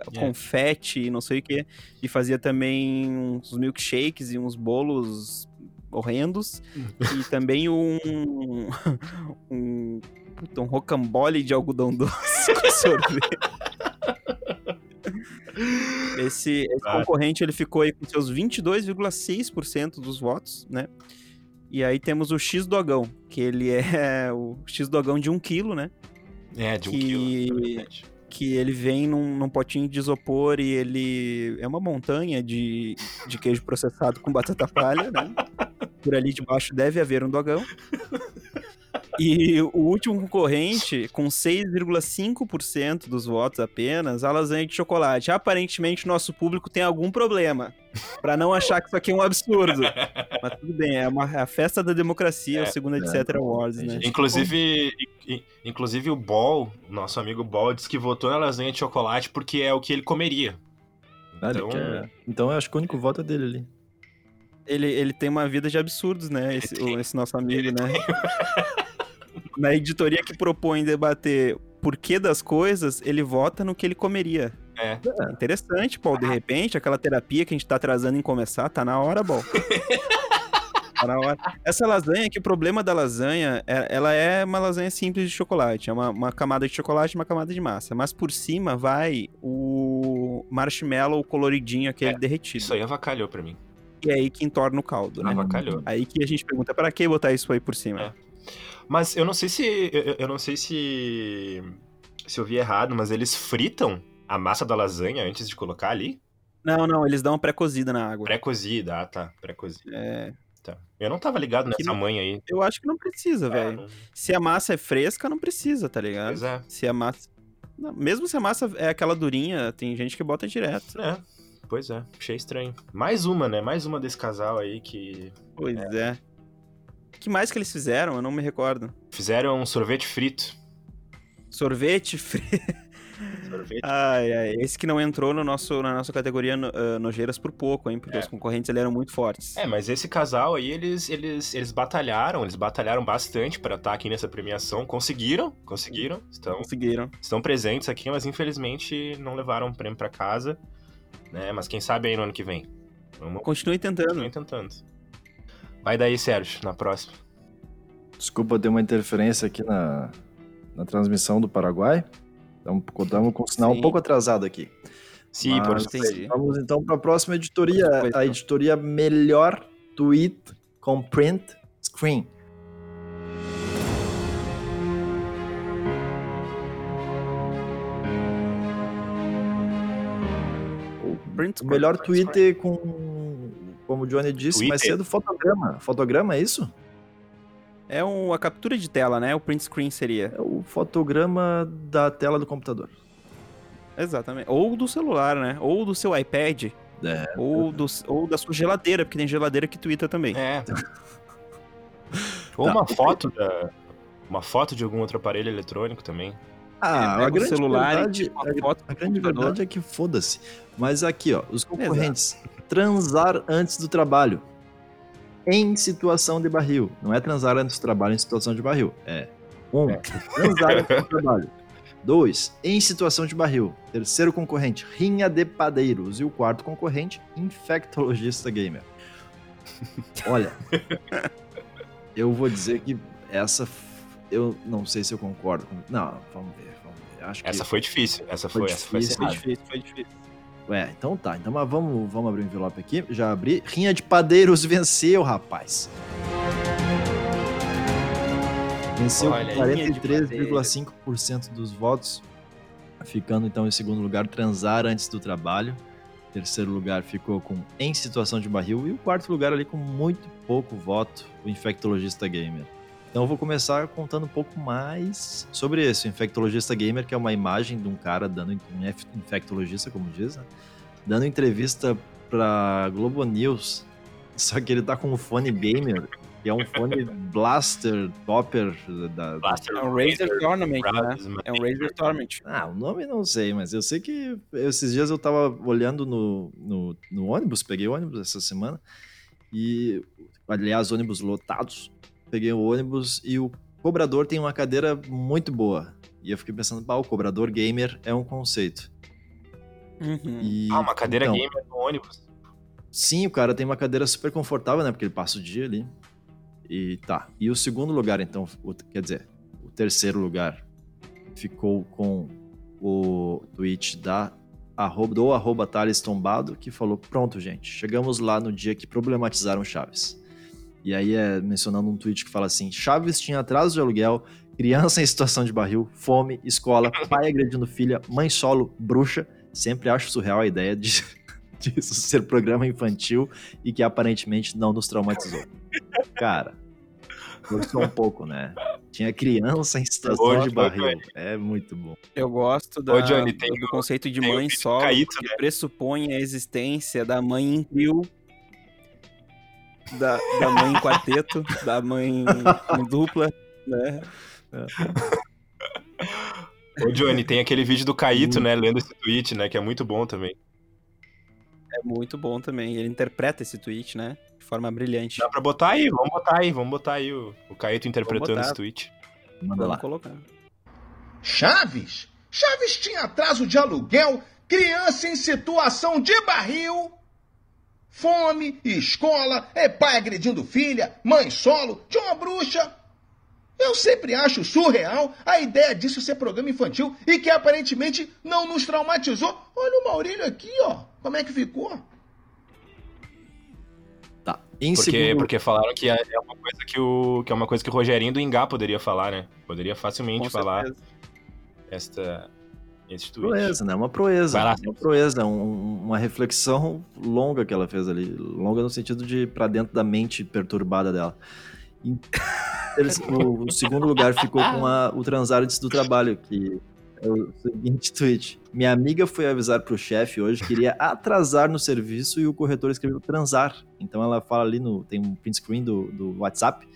é. confete e não sei o que. E fazia também uns milkshakes e uns bolos horrendos. e também um. um. Puta, um rocambole de algodão doce com sorvete. Esse, esse ah. concorrente ele ficou aí com seus 22,6% dos votos, né? E aí temos o X Dogão, que ele é o X Dogão de um quilo, né? É, de um que... quilo. É que ele vem num, num, potinho de isopor e ele é uma montanha de, de queijo processado com batata palha, né? Por ali debaixo deve haver um dogão. E o último concorrente, com 6,5% dos votos apenas, a lasanha de chocolate. Aparentemente, nosso público tem algum problema. para não achar que isso aqui é um absurdo. Mas tudo bem, é, uma, é a festa da democracia, é, o segundo etc. É, Awards, né? Inclusive, inclusive o Ball, nosso amigo Ball, disse que votou na lasanha de chocolate porque é o que ele comeria. Então, é... então eu acho que o único voto é dele ali. Ele, ele tem uma vida de absurdos, né? Esse, esse nosso amigo, né? na editoria que propõe debater porquê das coisas, ele vota no que ele comeria. É. é interessante, Paul. De repente, aquela terapia que a gente tá atrasando em começar, tá na hora, Paul. tá na hora. Essa lasanha, que o problema da lasanha, é, ela é uma lasanha simples de chocolate. É uma, uma camada de chocolate e uma camada de massa. Mas por cima vai o marshmallow coloridinho, aquele é, derretido. Isso aí avacalhou pra mim. E é aí que entorna o caldo, né? Avacalhou. Aí que a gente pergunta, para que botar isso aí por cima? É. Mas eu não sei se. Eu, eu, não sei se. Se eu vi errado, mas eles fritam a massa da lasanha antes de colocar ali? Não, não, eles dão uma pré-cozida na água. Pré-cozida, ah tá. Pré-cozida. É. Tá. Eu não tava ligado nessa não, manha aí. Eu acho que não precisa, é, velho. Não... Se a massa é fresca, não precisa, tá ligado? Pois é. Se a massa. Não, mesmo se a massa é aquela durinha, tem gente que bota direto. É. Pois é, achei estranho. Mais uma, né? Mais uma desse casal aí que. Pois é. é que mais que eles fizeram? Eu não me recordo. Fizeram um sorvete frito. Sorvete frito. Sorvete. Ai, ai, esse que não entrou no nosso, na nossa categoria uh, nojeiras por pouco, hein? Porque é. os concorrentes eram muito fortes. É, mas esse casal aí, eles, eles, eles batalharam, eles batalharam bastante para estar aqui nessa premiação. Conseguiram, conseguiram. Estão, conseguiram. Estão presentes aqui, mas infelizmente não levaram o prêmio para casa. Né? Mas quem sabe aí no ano que vem. Vamos... Continue tentando. Continue tentando. Vai daí, Sérgio, na próxima. Desculpa, deu uma interferência aqui na, na transmissão do Paraguai. Estamos com o sinal Sim. um pouco atrasado aqui. Sim, Mas, por entendi. Vamos então para a próxima editoria. A editoria Melhor Tweet com Print Screen. O melhor tweet com como o Johnny disse Twitter. mais cedo, fotograma. Fotograma, é isso? É um, a captura de tela, né? O print screen seria. É o fotograma da tela do computador. Exatamente. Ou do celular, né? Ou do seu iPad. É. Ou, do, ou da sua geladeira, porque tem geladeira que twitta também. É. ou tá. uma foto da. Uma foto de algum outro aparelho eletrônico também. Ah, a grande celular verdade, a, a grande verdade é que foda-se. Mas aqui, ó, os concorrentes Exato transar antes do trabalho. Em situação de barril. Não é transar antes do trabalho em situação de barril. É. Um, é. transar antes do trabalho. Dois, em situação de barril. Terceiro concorrente, rinha de padeiros. E o quarto concorrente, infectologista gamer. Olha, eu vou dizer que essa. Eu não sei se eu concordo. Não, vamos ver. Vamos ver. Acho essa foi difícil. Essa foi, foi difícil, essa foi difícil, foi difícil. É, então tá. Então mas vamos, vamos abrir o envelope aqui. Já abri. Rinha de Padeiros venceu, rapaz. Venceu com 43,5% dos votos. Ficando então em segundo lugar, transar antes do trabalho. Terceiro lugar ficou com em situação de barril. E o quarto lugar ali com muito pouco voto, o infectologista gamer. Então eu vou começar contando um pouco mais sobre esse, o infectologista gamer, que é uma imagem de um cara dando um infectologista, como diz, né? dando entrevista pra Globo News, só que ele tá com um fone gamer, que é um fone Blaster Topper da. Blaster é um Razer Tournament, né? É um Razer Tournament. Ah, o nome não sei, mas eu sei que esses dias eu tava olhando no, no, no ônibus, peguei ônibus essa semana, e aliás, ônibus lotados peguei o ônibus e o cobrador tem uma cadeira muito boa. E eu fiquei pensando, pá, o cobrador gamer é um conceito. Uhum. E, Ah, uma cadeira então, gamer no ônibus. Sim, o cara tem uma cadeira super confortável, né? Porque ele passa o dia ali. E tá. E o segundo lugar, então, o- quer dizer, o terceiro lugar ficou com o tweet da arroba, do arroba Thales Tombado, que falou: Pronto, gente, chegamos lá no dia que problematizaram Chaves. E aí é mencionando um tweet que fala assim: Chaves tinha atraso de aluguel, criança em situação de barril, fome, escola, pai agredindo filha, mãe solo, bruxa. Sempre acho surreal a ideia de disso ser programa infantil e que aparentemente não nos traumatizou. Cara, forçou um pouco, né? Tinha criança em situação Hoje de barril. É muito bom. Eu gosto da, Ô, Johnny, tem do o- conceito de mãe do solo, Caíto, que né? pressupõe a existência da mãe em trio, da, da mãe em quarteto, da mãe em dupla, né? Ô, Johnny, tem aquele vídeo do Caíto, né? Lendo esse tweet, né? Que é muito bom também. É muito bom também. Ele interpreta esse tweet, né? De forma brilhante. Dá pra botar aí, vamos botar aí, vamos botar aí o, o Caíto interpretando esse tweet. Manda Vamos lá. colocar. Chaves? Chaves tinha atraso de aluguel, criança em situação de barril, fome, escola, é pai agredindo filha, mãe solo, tinha uma bruxa. Eu sempre acho surreal a ideia disso ser programa infantil e que aparentemente não nos traumatizou. Olha o Maurílio aqui, ó. Como é que ficou? Tá. Em Porque, segundo porque falaram que é é uma coisa que o que é uma coisa que o Rogerinho do Engá poderia falar, né? Poderia facilmente Com falar certeza. esta esse tweet. Proeza, né? Uma proeza. Lá, uma proeza, um- uma reflexão longa que ela fez ali. Longa no sentido de pra dentro da mente perturbada dela. Eles- o, o segundo lugar ficou com a- o transar antes do trabalho, que é o seguinte tweet. Minha amiga foi avisar pro chefe hoje que iria atrasar no serviço e o corretor escreveu transar. Então ela fala ali no. Tem um print screen do, do WhatsApp.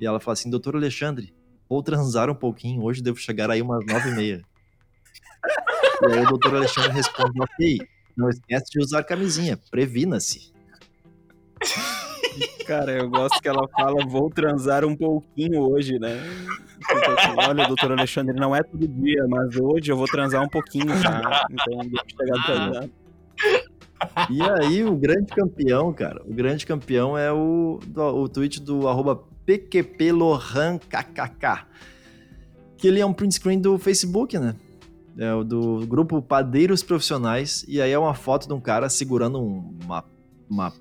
E ela fala assim: Doutor Alexandre, vou transar um pouquinho, hoje devo chegar aí umas nove e meia. E aí o doutor Alexandre responde, ok, não esquece de usar camisinha, previna-se. Cara, eu gosto que ela fala, vou transar um pouquinho hoje, né? Tipo assim, Olha, doutor Alexandre, não é todo dia, mas hoje eu vou transar um pouquinho, tá? Então, deixa eu atrasado. E aí o grande campeão, cara, o grande campeão é o, do- o tweet do arroba PQPLohanKKK, que ele é um print screen do Facebook, né? É o do grupo Padeiros Profissionais, e aí é uma foto de um cara segurando um- uma, uma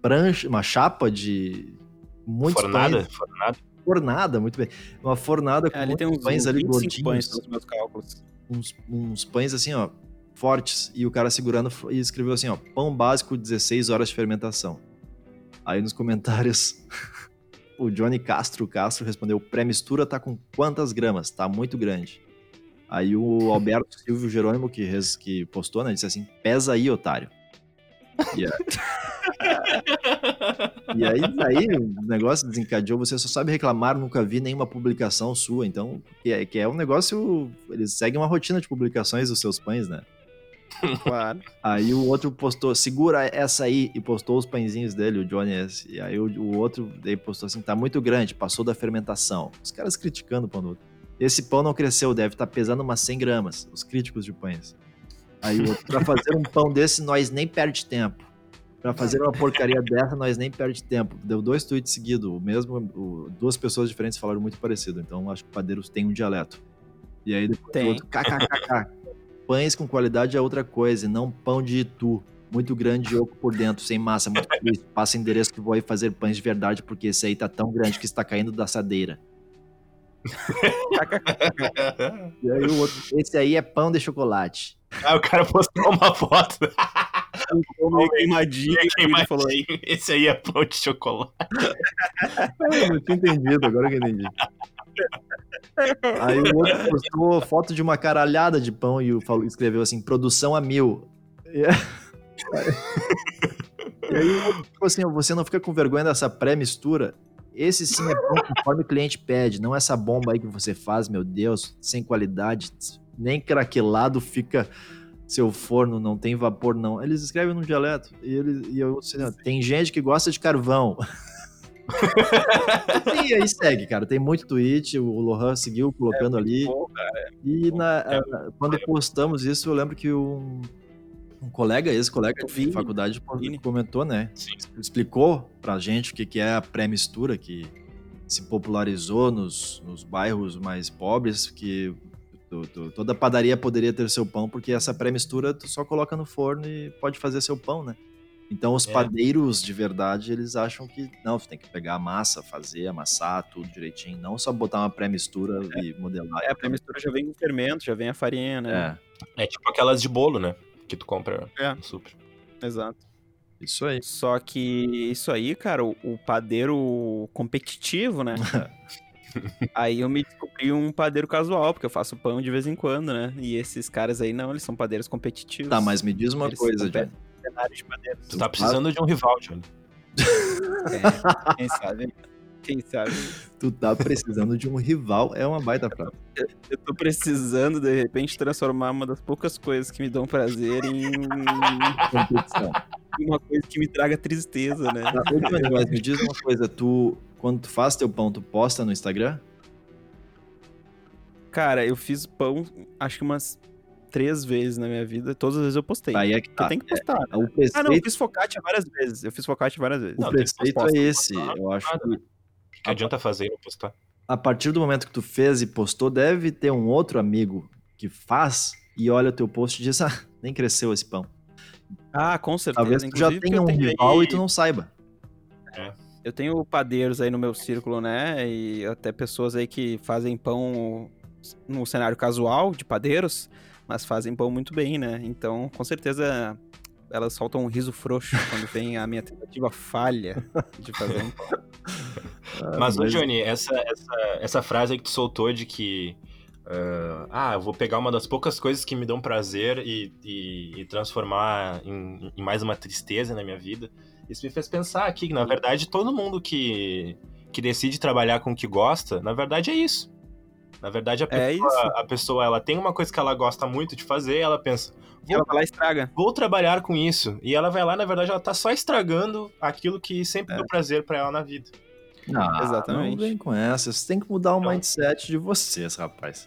prancha, uma chapa de muitos Fornada, pães. fornada. Fornada, muito bem. Uma fornada com É, ali tem uns pães ali 25 gordinhos. pães pelos meus cálculos. uns, uns pães assim, ó, fortes, e o cara segurando e escreveu assim, ó, pão básico 16 horas de fermentação. Aí nos comentários, o Johnny Castro Castro respondeu, pré-mistura tá com quantas gramas? Tá muito grande. Aí o Alberto Silvio Jerônimo, que, res- que postou, né, disse assim, pesa aí, otário. E, a- e aí, aí o negócio desencadeou, você só sabe reclamar, nunca vi nenhuma publicação sua, então, que é, que é um negócio, eles seguem uma rotina de publicações dos seus pães, né? Claro. Aí o outro postou, segura essa aí, e postou os pãezinhos dele, o Johnny S. E aí o, o outro daí postou assim, tá muito grande, passou da fermentação. Os caras criticando o pão do outro. Esse pão não cresceu, deve estar pesando umas 100 gramas, os críticos de pães. Aí pra fazer um pão desse, nós nem perde tempo. Pra fazer uma porcaria dessa, nós nem perde tempo. Deu dois tweets seguidos, o mesmo, o- duas pessoas diferentes falaram muito parecido, então acho que o Padeiros tem um dialeto. E aí depois Tem. outro, kkkk. Pães com qualidade é outra coisa, e não pão de Itu. Muito grande e oco por dentro, sem massa, muito difícil. Passa endereço que vou aí fazer pães de verdade, porque esse aí tá tão grande que está caindo da assadeira. E aí o outro, esse aí é pão de chocolate. Ah, o cara postou uma foto. Meio queimadinho, Meio que ele falou. queimadinho. Esse aí é pão de chocolate. Eu não tinha entendido, agora que eu entendi. Aí o outro postou foto de uma caralhada de pão e falou- escreveu assim, produção a mil. E, e aí o outro ficou assim, você não fica com vergonha dessa pré-mistura? Esse sim é pão conforme o cliente pede, não essa bomba aí que você faz, meu Deus, sem qualidade, nem craquelado fica seu forno, não tem vapor não. Eles escrevem no dialeto e, ele, e eu, assim, tem gente que gosta de carvão. e aí segue, cara. Tem muito tweet, o Lohan seguiu colocando ali. Pô, cara, E na- É. quando postamos isso, eu lembro que um, Um colega, ex-colega de Vini. faculdade Vini. comentou, né? Sim. Explicou pra gente o que, que é a pré-mistura, que se popularizou nos, nos bairros mais pobres, que tu- tu- toda padaria poderia ter seu pão, porque essa pré-mistura tu só coloca no forno e pode fazer seu pão, né? Então os É. padeiros de verdade, eles acham que não, tu tem que pegar a massa, fazer, amassar tudo direitinho, não só botar uma pré-mistura e modelar. É, a mistura já vem com fermento, já vem a farinha, né? É, É tipo aquelas de bolo, né? Que tu compra É. no super. Exato. isso aí. Só que isso aí, cara, o, o padeiro competitivo, né? aí eu me descobri um padeiro casual, porque eu faço pão de vez em quando, né? E esses caras aí não, eles são padeiros competitivos. Tá, mas me diz uma Eles coisa, Johnny. Tu tá precisando de um rival, Johnny. É, quem sabe? Quem sabe? Tu tá precisando de um rival, é uma baita frase. Eu tô precisando, de repente, transformar uma das poucas coisas que me dão prazer em Competição. uma coisa que me traga tristeza, né? Tá, mas me diz uma coisa, tu, quando tu faz teu pão, tu posta no Instagram? Cara, eu fiz pão, acho que umas três vezes na minha vida. Todas as vezes eu postei. Aí é que tá. tenho que postar. né? O Ah, não, eu preceito, fiz focaccia várias vezes. Eu fiz focaccia várias vezes. o Não, tem que preceito é tem que esse. Eu acho Nada. Que adianta fazer e postar? a partir do momento que tu fez e postou, deve ter um outro amigo que faz e olha o teu post e diz, ah, nem cresceu esse pão. Ah, com certeza. Talvez tu já tenha um rival e tu não saiba. Eu tenho padeiros aí no meu círculo, né? E até pessoas aí que fazem pão no cenário casual de padeiros, mas fazem pão muito bem, né? Então, com certeza, elas soltam um riso frouxo quando vem a minha tentativa falha de fazer um. Ah, Mas, ô Johnny, essa, essa, essa frase aí que tu soltou de que. ah, ah, eu vou pegar uma das poucas coisas que me dão prazer e, e, e transformar em, em mais uma tristeza na minha vida. Isso me fez pensar aqui que, na verdade, todo mundo que, que decide trabalhar com o que gosta, na verdade é isso. Na verdade, a É pessoa, isso. a pessoa ela tem uma coisa que ela gosta muito de fazer e ela pensa, E ela vai lá estraga. vou trabalhar com isso. E ela vai lá, na verdade, ela tá só estragando aquilo que sempre deu prazer pra ela na vida. Ah, Exatamente. Não vem com essa. Você tem que mudar o Então- mindset de vocês, rapaz.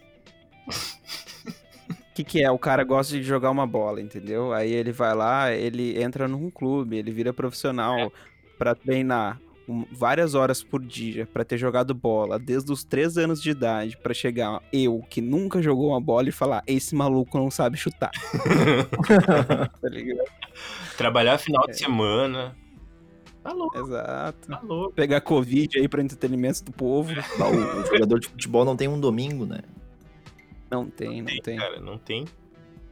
O que, que é? O cara gosta de jogar uma bola, entendeu? Aí ele vai lá, ele entra num clube, ele vira profissional pra treinar um- várias horas por dia pra ter jogado bola desde os 3 anos de idade pra chegar eu que nunca jogou uma bola e falar esse maluco não sabe chutar. tá ligado? Trabalhar final É. de semana. Tá louco, Exato. tá louco. Pegar Covid aí pra entretenimento do povo. O, jogador de futebol não tem um domingo, né? Não tem, não tem. Cara, não tem.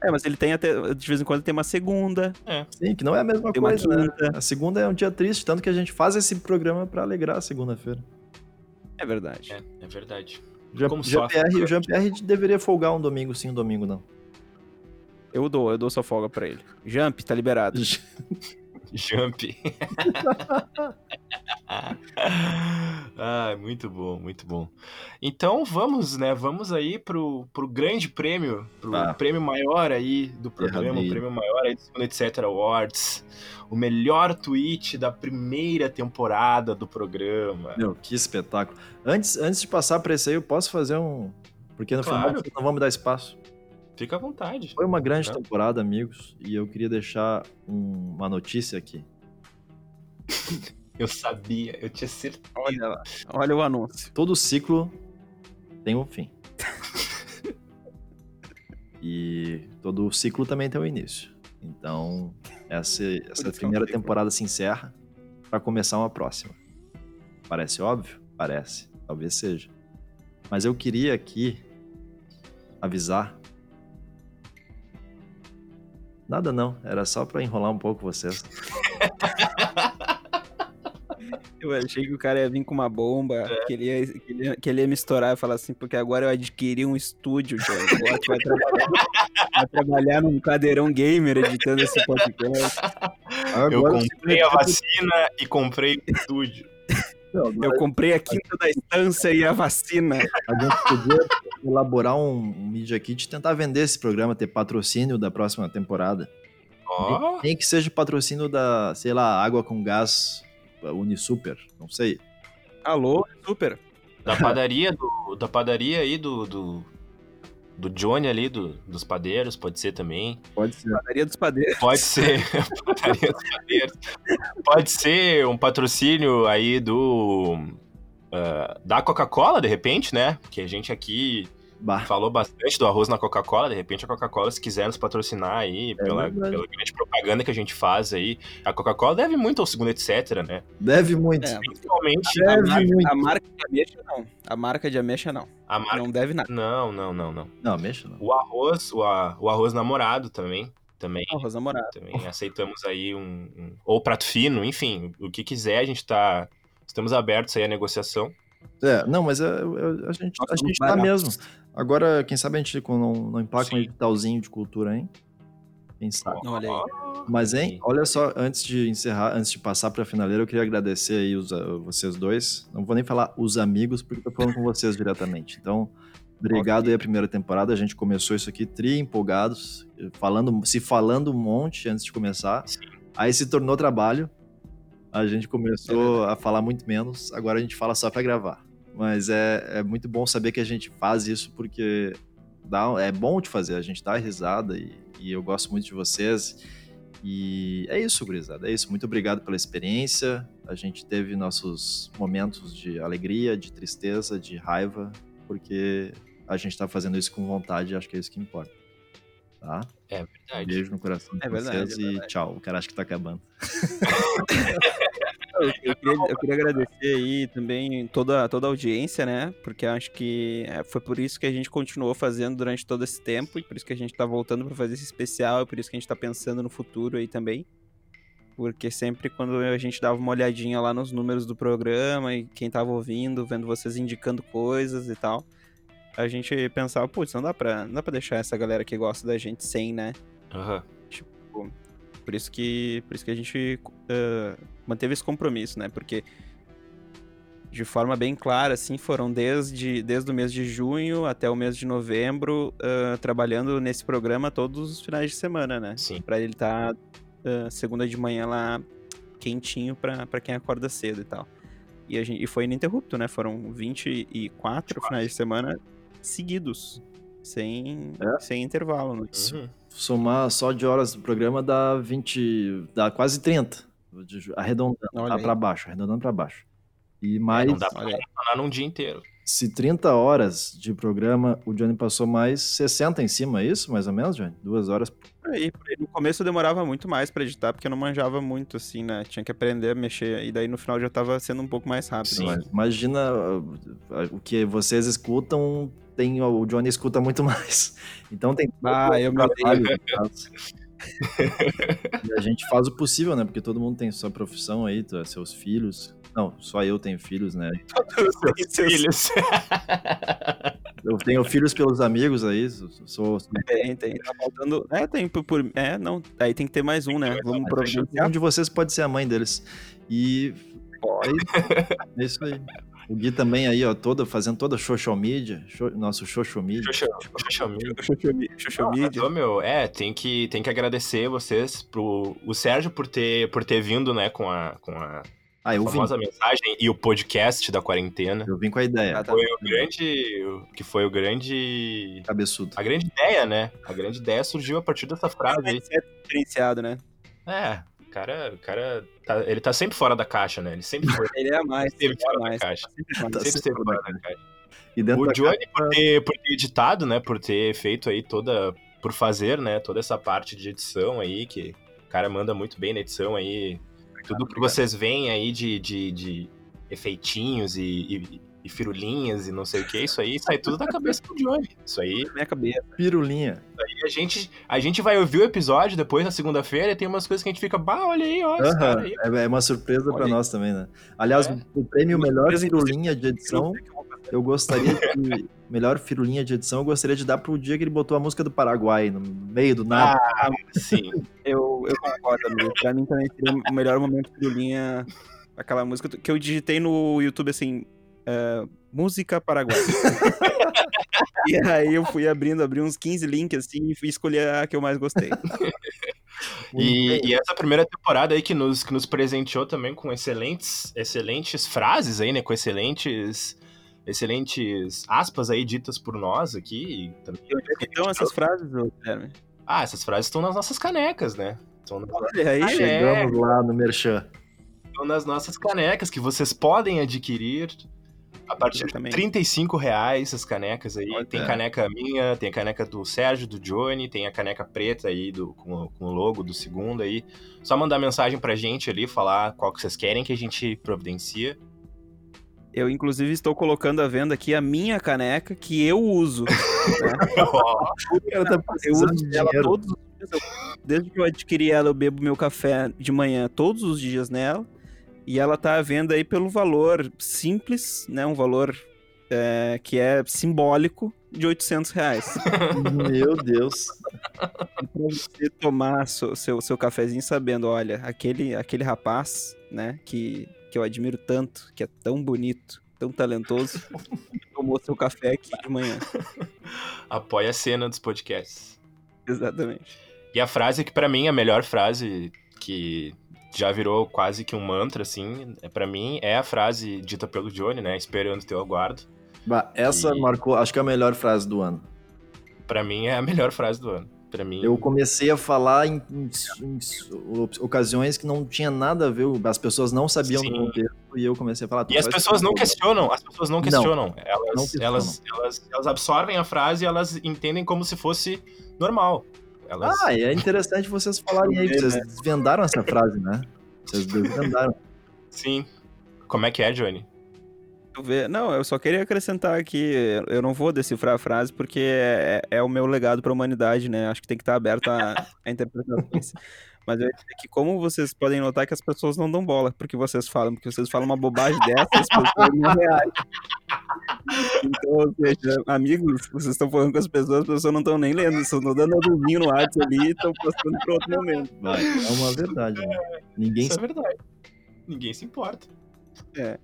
É, mas ele tem até. De vez em quando tem uma segunda. Sim, que não é a mesma Tem uma coisa, né? quinta. A segunda é um dia triste, tanto que a gente faz esse programa pra alegrar a segunda-feira. É verdade. É, é verdade. Jean- Como sofre, Jean-Pierre cara. Jean-Pierre deveria folgar um domingo sim, um domingo não. Eu dou, eu dou sua folga pra ele. Jump, tá liberado. Jump. ah, muito bom, muito bom. Então vamos, né? Vamos aí pro, pro grande prêmio, pro Ah. prêmio maior aí do programa, o prêmio maior aí do segundo Etc. Awards. O melhor tweet da primeira temporada do programa. Meu, que espetáculo. Antes, antes de passar pra esse aí, eu posso fazer um. Porque no Claro. final não me dar espaço. Fica à vontade. Foi uma grande Né? temporada, amigos, e eu queria deixar um- uma notícia aqui. Eu sabia, eu tinha certeza. Olha lá. Olha o anúncio. Todo ciclo tem um fim. e todo ciclo também tem um início. Então, essa, essa primeira temporada se encerra para começar uma próxima. Parece óbvio? Parece. Talvez seja. Mas eu queria aqui avisar. Nada não, era só para enrolar um pouco vocês. Eu achei que o cara ia vir com uma bomba, que, ele ia, que, ele ia, que ele ia me estourar e falar assim, porque agora eu adquiri um estúdio, Johnny. Agora tu vai trabalhar, vai trabalhar num cadeirão gamer editando esse podcast. Eu Agora- comprei a vacina e comprei o estúdio. Não, agora- Eu comprei a quinta da estância e a vacina. A gente podia elaborar um, um Media Kit e tentar vender esse programa, ter patrocínio da próxima temporada. Ó, Nem que seja patrocínio da, sei lá, água com gás uh, Unisuper, não sei. Alô, super. da padaria do, da padaria aí do, do, do Johnny ali, do, dos padeiros, pode ser também. Pode ser. Padaria dos Padeiros. Pode ser. Padaria dos padeiros. Pode ser um patrocínio aí do. ah, da Coca-Cola, de repente, né? Porque a gente aqui Bah, falou bastante do arroz na Coca-Cola. De repente, a Coca-Cola, se quiser nos patrocinar aí, pela, verdade. pela grande propaganda que a gente faz aí. A Coca-Cola deve muito ao segundo, etc, né? deve muito. É, Principalmente a, Deve marca, muito. a marca de ameixa não. A marca de ameixa não. a marca. Não deve nada. Não, não, não, não. Não, mexa não. O arroz, o, a- o arroz namorado também. Também. Arroz namorado. Também aceitamos aí um, um- Ou prato fino, enfim, o que quiser, a gente tá. Estamos abertos aí à negociação. É, não, mas é, é, a gente, Nós a gente tá mesmo. Agora, quem sabe a gente não, não um Sim. editalzinho de cultura, hein? Quem sabe? Olha aí. Mas, hein, olha só, antes de encerrar, antes de passar pra finaleira, eu queria agradecer aí os, ah, vocês dois. Não vou nem falar os amigos, porque tô falando com vocês diretamente. Então, obrigado aí a primeira temporada. A gente começou isso aqui tri empolgados, falando, se falando um monte antes de começar. Sim. Aí se tornou trabalho. A gente começou a falar muito menos, agora a gente fala só pra gravar. Mas é, é muito bom saber que a gente faz isso porque dá, é bom de fazer, a gente dá risada e, e eu gosto muito de vocês. E é isso, gurizada, é isso. Muito obrigado pela experiência. A gente teve nossos momentos de alegria, de tristeza, de raiva, porque a gente tá fazendo isso com vontade e acho que é isso que importa. Tá? É verdade. Beijo no coração de É verdade, vocês é e verdade. tchau. O cara acha que tá acabando. Eu, eu queria, eu queria agradecer aí também toda, toda a audiência, né? Porque acho que é, foi por isso que a gente continuou fazendo durante todo esse tempo e por isso que a gente tá voltando pra fazer esse especial e por isso que a gente tá pensando no futuro aí também. Porque sempre quando a gente dava uma olhadinha lá nos números do programa e quem tava ouvindo, vendo vocês indicando coisas e tal, a gente pensava, putz, não dá pra, não dá pra deixar essa galera que gosta da gente sem, né? Aham. Por isso que, por isso que a gente eh, manteve esse compromisso, né? Porque de forma bem clara, assim, foram desde, desde o mês de junho até o mês de novembro eh, trabalhando nesse programa todos os finais de semana, né? Sim. Pra ele estar segunda de manhã lá quentinho pra, pra quem acorda cedo e tal. E, a gente, e foi ininterrupto, né? Foram 24 finais de semana seguidos, sem, É? sem intervalo, né? Uhum. Somar só de horas do programa dá 20. dá quase 30. Arredondando tá pra baixo, arredondando pra baixo. E mais. É, não dá pra funcionar num dia inteiro. Se 30 horas de programa, o Johnny passou mais 60 em cima, é isso? Mais ou menos, Johnny? Duas horas. Por aí, por aí. No começo eu demorava muito mais pra editar, porque eu não manjava muito, assim, né? Tinha que aprender a mexer. E daí no final já tava sendo um pouco mais rápido. Sim. Mas imagina uh, o que vocês escutam, tem, o Johnny escuta muito mais. Então tem. Ah, eu me E a gente faz o possível, né? Porque todo mundo tem sua profissão aí, tá, seus filhos. Não, só eu tenho filhos, né? Filhos. Eu tenho filhos pelos amigos aí, sou, sou Tem, tem. Tá faltando. É, tem por. por- É, não. Aí tem que ter mais um, né? Vamos providenciar. um de vocês pode ser a mãe deles. E é, é isso aí. O Gui também aí, ó, toda, fazendo toda a social media, show- nosso social media. Xoxa- xoxa mídia. Social Não, media. mas, ô, meu, é, tem que, tem que agradecer vocês pro o Sérgio por ter, por ter vindo, né, com a, com a Ah, eu vim, famosa mensagem e o podcast da quarentena. eu vim com a ideia, Ah, tá. Foi o grande, que foi o grande, cabeçudo. a grande ideia, né? A grande ideia surgiu a partir dessa frase aí. diferenciado, né? É, cara, o cara, tá- ele tá sempre fora da caixa, né? Ele sempre foi, Ele é a mais. sempre Ele é a fora da mais. caixa. Sempre. Tá Sempre sempre esteve fora da caixa. E O Johnny, por ter, por ter editado, né? Por ter feito aí toda. Por fazer, né? Toda essa parte de edição aí, que o cara manda muito bem na edição aí. Tudo que obrigado. vocês veem aí de, de, de efeitinhos e, e, e firulinhas e não sei o que, isso aí sai tudo da cabeça do Johnny. Isso aí, minha cabeça. pirulinha. a gente, a gente vai ouvir o episódio depois na segunda-feira e tem umas coisas que a gente fica, bah, olha aí, ó, cara aí. É, é uma surpresa aí. nós também, né? Aliás, É. o prêmio melhor firulinha de edição, Eu gostaria de. melhor firulinha de edição, eu gostaria de dar pro dia que ele botou a música do Paraguai, no meio do nada. Ah, sim. Eu, eu concordo, amigo. Pra mim também seria o melhor momento de linha aquela música que eu digitei no YouTube assim. É, música Paraguai. e aí eu fui abrindo, abri uns 15 links assim e fui escolher a que eu mais gostei. E, e essa primeira temporada aí que nos, que nos presenteou também com excelentes, excelentes frases aí, né? Com excelentes excelentes aspas aí ditas por nós aqui. Também... E é estão essas frases, Guilherme? Ah, essas frases estão nas nossas canecas, né? Estão nas, Olha aí, chega. Chegamos lá no Merchan. estão nas nossas canecas que vocês podem adquirir a partir de 35 reais as canecas aí. Olha. Tem caneca minha, tem a caneca do Sérgio, do Johnny, tem a caneca preta aí do, com, com o logo do segundo aí. Só mandar mensagem pra gente ali, falar qual que vocês querem que a gente providencia. Eu, inclusive, estou colocando à venda aqui a minha caneca que eu uso. O cara tá Eu uso de ela dinheiro. todos os dias. Eu- Desde que eu adquiri ela, eu bebo meu café de manhã todos os dias nela. E ela tá à venda aí pelo valor simples, né? Um valor é, que é simbólico de 800 reais. Meu Deus. pra você tomar seu, seu, seu cafezinho sabendo, olha, aquele, aquele rapaz, né, que, que eu admiro tanto, que é tão bonito, tão talentoso, tomou seu café aqui de manhã. apoia a cena dos podcasts. Exatamente. E a frase que pra mim é a melhor frase que já virou quase que um mantra, assim, é, pra mim é a frase dita pelo Johnny, né? Esperando teu aguardo. Bah, essa E- marcou, acho que é a melhor frase do ano. Pra mim é a melhor frase do ano. Pra mim. Eu comecei a falar em, em- em ocasiões que não tinha nada a ver, as pessoas não sabiam do Sim. contexto e eu comecei a falar. E as pessoas não questionam, as pessoas não Não. questionam. Elas, Não questionam. Elas, elas, elas absorvem a frase e elas entendem como se fosse normal. Elas... Ah, e é interessante vocês falarem aí, vocês desvendaram essa frase, né? Vocês desvendaram. Sim. Como é que é, Johnny? Eu ver- Não, eu só queria acrescentar aqui, eu não vou decifrar a frase porque é, é o meu legado para a humanidade, né? Acho que tem que estar aberto a, a interpretações. Mas eu ia dizer que como vocês podem notar que as pessoas não dão bola porque vocês falam, porque vocês falam uma bobagem dessa, as pessoas não reagem. Então, ou seja, amigos, vocês estão falando com as pessoas, as pessoas não estão nem lendo, estão dando adulzinho no WhatsApp ali e estão passando para outro momento. Vai, é uma verdade, né? Ninguém Isso é verdade. Ninguém se importa. É.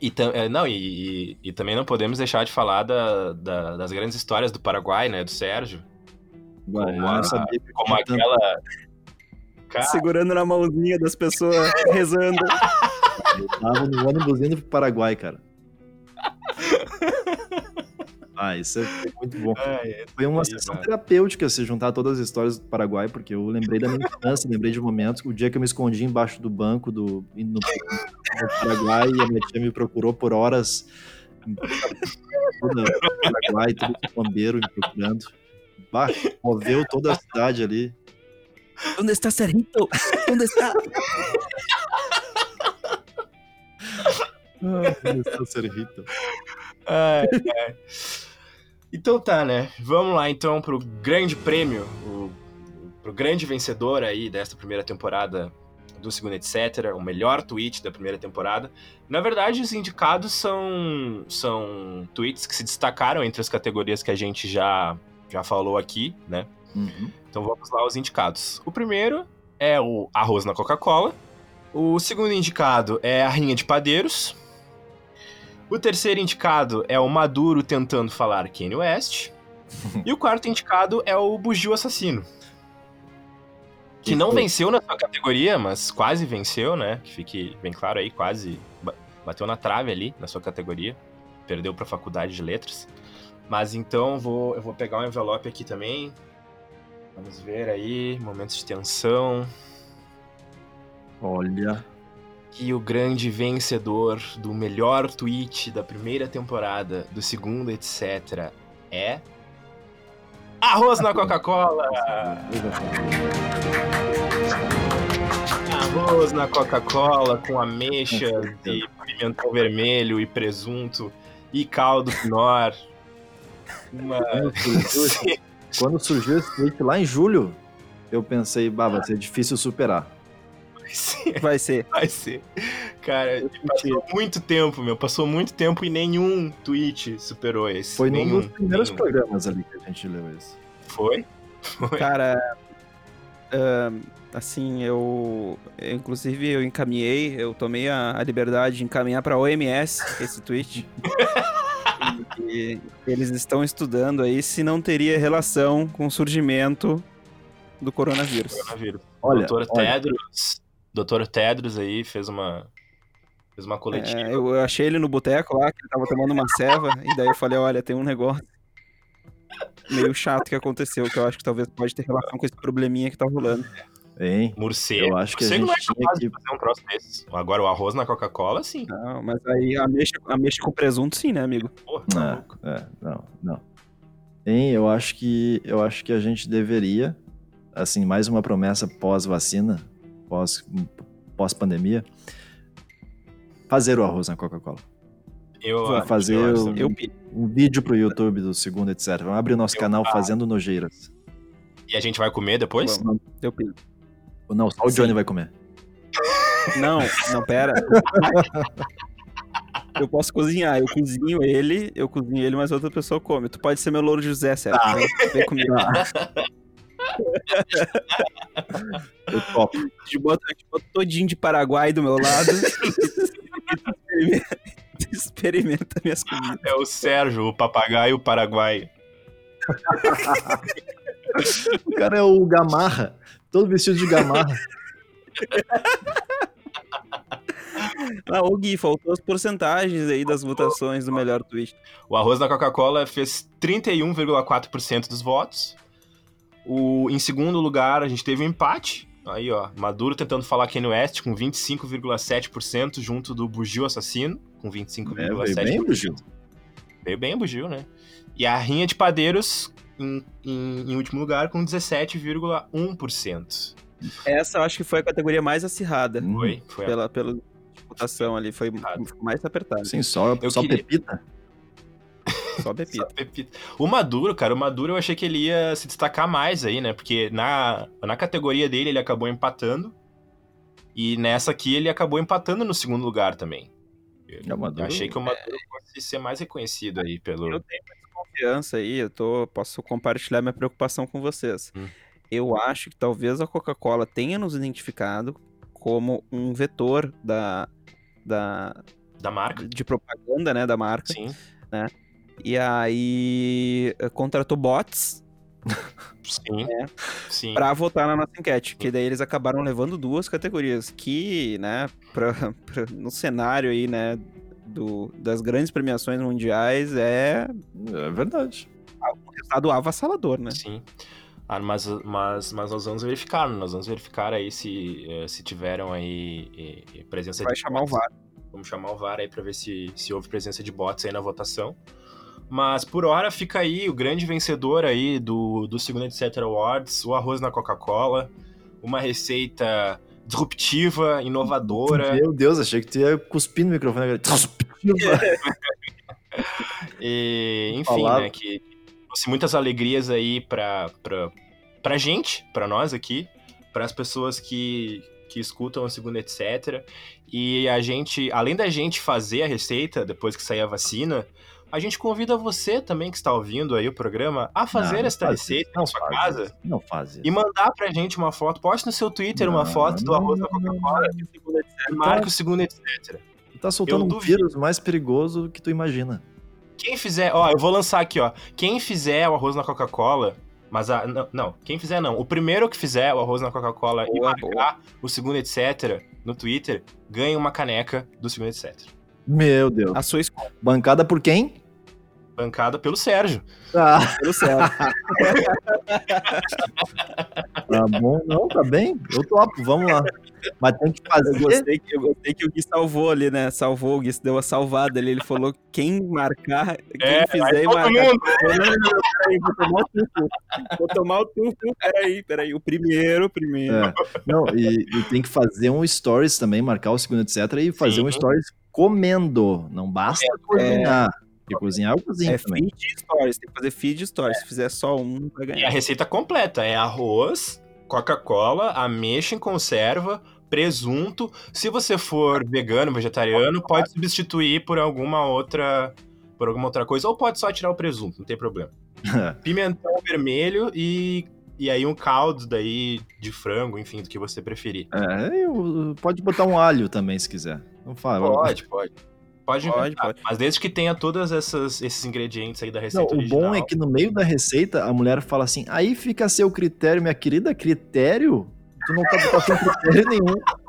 E, tam- é, não, e, e- e também não podemos deixar de falar da- da- das grandes histórias do Paraguai, né? Do Sérgio. vai. Como a- Como aquela. Cara, Segurando na mãozinha das pessoas, rezando. Eu tava no ônibus indo pro Paraguai, cara. Ah, isso é muito bom. é, Foi uma Aí, sessão terapêutica se juntar todas as histórias do Paraguai, porque eu lembrei da minha infância, lembrei de momentos, o dia que eu me escondi embaixo do banco do, no, no Paraguai e a minha tia me procurou por horas. Toda o Paraguai, todo o bombeiro me procurando. Bah, moveu toda a cidade ali. Onde está Serrito? Onde está? Ah, começou a ser irrita. Ai, ai. Então tá, né? Vamos lá então pro grande prêmio, o, pro grande vencedor aí desta primeira temporada do segundo etc, o melhor tweet da primeira temporada. Na verdade, os indicados são são tweets que se destacaram entre as categorias que a gente já já falou aqui, né? Uhum. Então vamos lá os indicados. O primeiro é o arroz na Coca-Cola. O segundo indicado é a rinha de padeiros. O terceiro indicado é o Maduro tentando falar Kanye West. e o quarto indicado é o Bugio Assassino. Que não venceu na sua categoria, mas quase venceu, né? Que fique bem claro aí, quase ba- bateu na trave ali na sua categoria. Perdeu pra faculdade de letras. Mas então vou, eu vou pegar um envelope aqui também. Vamos ver aí, momentos de tensão. Olha. E o grande vencedor do melhor tweet da primeira temporada, do segundo, etc., é. Arroz na Coca-Cola! Arroz na Coca-Cola com ameixas e pimentão vermelho e presunto e caldo pinor. Uma... Quando surgiu, esse, quando surgiu esse tweet lá em julho, eu pensei, bah, vai ser difícil superar. Vai ser, Vai ser. vai ser. Cara, passou muito tempo, meu. Passou muito tempo e nenhum tweet superou esse. Foi num nenhum, dos primeiros nenhum. programas ali que a gente leu isso. Foi? Cara, ahn, assim, eu, eu, Inclusive, eu encaminhei, eu tomei a, a liberdade de encaminhar pra OMS esse tweet. e eles estão estudando aí se não teria relação com o surgimento do coronavírus. Coronavírus. Olha, Doutor olha. Tedros. Doutor Tedros aí fez uma. Fez uma coletiva. É, eu, achei ele no boteco lá, que ele tava tomando uma ceva, e daí eu falei, olha, tem um negócio meio chato que aconteceu, que eu acho que talvez pode ter relação com esse probleminha que tá rolando. Hein? Morcego. Eu acho que a Morcego não é gente tinha capaz que- de fazer um troço desses. Agora, o arroz na Coca-Cola, sim. Não, mas aí a mexa, a mexa com presunto sim, né, amigo? Porra, tá É, louco. é, não, não. Hein, eu acho que eu acho que a gente deveria, assim, mais uma promessa pós-vacina, pós pós-pandemia, fazer o arroz na Coca-Cola. Eu, fazer eu. Eu, pi- Um vídeo pro YouTube do segundo, etc. Vamos abrir o nosso Eu- canal ah. Fazendo Nojeiras. E a gente vai comer depois? Eu Não, só o Sim. Johnny vai comer. Não, não, pera. Eu posso cozinhar, eu cozinho ele, eu cozinho ele, mas outra pessoa come. Tu pode ser meu louro José, certo? Tá. Vem, vem comigo. Eu topo. Te boto, te boto todinho de Paraguai do meu lado. experimenta, experimenta minhas comidas. É o Sérgio, o papagaio paraguaio. O cara é o Gamarra, todo vestido de Gamarra. Ah, ô Gui, faltou as porcentagens aí das votações do melhor tweet. O arroz na Coca-Cola fez 31,4% dos votos. O, em segundo lugar, a gente teve um empate. Aí, ó, Maduro tentando falar Kanye West com 25,7% junto do Bugio Assassino, com É, veio 25,7%. bem, Bugio. Veio bem o Bugio, né? E a Rinha de Padeiros em, em- em último lugar com 17,1%. Essa eu acho que foi a categoria mais acirrada Hum, Foi? Foi a pela, pela votação ali. Foi mais apertada. Sim, só, Eu só queria- Pepita. Só Só Pepita. Pepita. O Maduro, cara, o Maduro eu achei que ele ia se destacar mais aí, né? Porque na, na categoria dele ele acabou empatando. E nessa aqui ele acabou empatando no segundo lugar também. Eu, É, Maduro- eu achei que o Maduro fosse ser mais reconhecido aí pelo. Eu tenho mais confiança aí, eu tô, posso compartilhar minha preocupação com vocês. Hum. Eu acho que talvez a Coca-Cola tenha nos identificado como um vetor da, da, Da marca. de propaganda, né, da marca. Sim. E aí eh, contratou bots Sim. É. Sim. pra votar na nossa enquete, que daí eles acabaram levando duas categorias, que, né, pra, pra- no cenário aí, né, do, das grandes premiações mundiais é É verdade. um resultado avassalador, né? Sim. Ah, mas, mas, mas nós vamos verificar, nós vamos verificar aí se, eh, se tiveram aí eh, presença Vai de chamar o bots. VAR. Vamos chamar o VAR aí pra ver se, se houve presença de bots aí na votação. Mas por hora fica aí o grande vencedor aí do, do segundo Etc Awards, o arroz na Coca-Cola, uma receita disruptiva, inovadora. Meu Deus, achei que tu ia cuspir no microfone. E, enfim, né, que trouxe muitas alegrias aí pra, pra, pra gente, pra nós aqui, para as pessoas que, que escutam o segundo etc. E a gente, além da gente fazer a receita depois que sair a vacina, a gente convida você também que está ouvindo aí o programa a fazer Não, esta receita isso, na sua faz casa Não faz e mandar pra gente uma foto. Poste no seu Twitter uma Não, foto do arroz da Coca-Cola e marque o segundo etc. Tu tá soltando um vírus mais perigoso que tu imagina. Quem fizer, ó, eu vou lançar aqui, ó. Quem fizer o arroz na Coca-Cola, mas a, não, não, quem fizer não. O primeiro que fizer o arroz na Coca-Cola e Boa, marcar o segundo etc no Twitter, ganha uma caneca do segundo etc. Meu Deus. A sua escola, Bancada por quem? Bancada pelo Sérgio. Ah, pelo certo. tá bom. Não, tá bem. Eu topo, vamos lá. Mas tem que Eu fazer. gostei, que, eu gostei que o Gui salvou ali, né? Salvou, o Gui deu a salvada ali. Ele falou: quem marcar, quem É, fizer e todo marcar. mundo. Não, não, não, peraí, vou tomar o tufo. Vou tomar o tufo. Peraí, peraí. O primeiro, o primeiro. É. Não, e, e tem que fazer um stories também, marcar o segundo, etc. E fazer Sim. um stories comendo. Não basta cozinhar. Porque cozinhar eu cozinho É também. feed stories, tem que fazer feed stories. Se fizer só um, vai E a ganhar. receita completa é arroz, Coca-Cola, ameixa em conserva, presunto. Se você for vegano, vegetariano, pode substituir por alguma outra por alguma outra coisa ou pode só tirar o presunto, não tem problema. Pimentão vermelho e e aí um caldo daí de frango, enfim, do que você preferir. É, eu- pode botar um alho também, se quiser. Não fala. Pode, pode. Pode, Pode, pode. Mas desde que tenha todos esses ingredientes aí da Não, receita o original. bom é que no meio da receita a mulher fala assim: aí fica a seu critério, minha querida, critério? Tu não tá botando critério nenhum.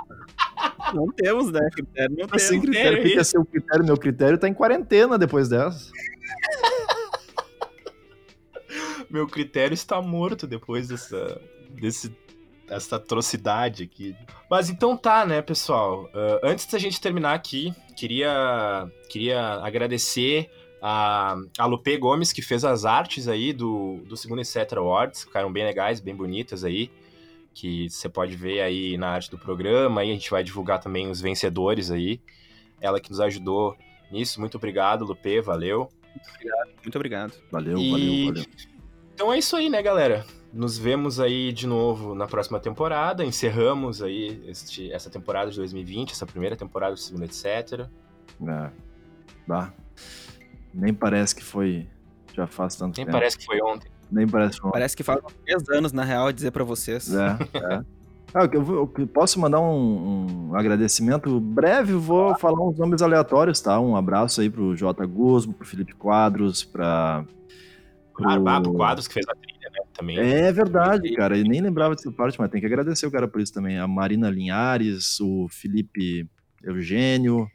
Não temos, né? Critério não temos. Sem critério, o que que é seu critério? Meu critério tá em quarentena depois dessa. Meu critério está morto depois dessa, desse, dessa atrocidade aqui. Mas então tá, né, pessoal? Ah, antes da gente terminar aqui, queria, queria agradecer a, a Lupe Gomes, que fez as artes aí do, do segundo Etc. Awards. Ficaram bem legais, bem bonitas aí. Que você pode ver aí na arte do programa. Aí a gente vai divulgar também os vencedores aí. Ela que nos ajudou nisso. Muito obrigado, Lupe. Valeu. Muito obrigado. Valeu, E- valeu, valeu. Então é isso aí, né, galera? Nos vemos aí de novo na próxima temporada. Encerramos aí este, essa temporada de 2020, essa primeira temporada do segundo etc. É. Bah. Nem parece que foi. Já faz tanto Nem tempo. parece que foi ontem. Nem parece que foi. Parece que faz três anos, na real, dizer pra vocês. É, é. Ah, eu, eu posso mandar um, um agradecimento breve, vou falar uns nomes aleatórios, tá? Um abraço aí pro J. Guzmo, pro Felipe Quadros, pra. Claro, ah, pro Quadros que fez a trilha? Também. É verdade, cara. Eu nem lembrava dessa parte, mas tem que agradecer o cara por isso também. A Marina Linhares, o Felipe Eugênio,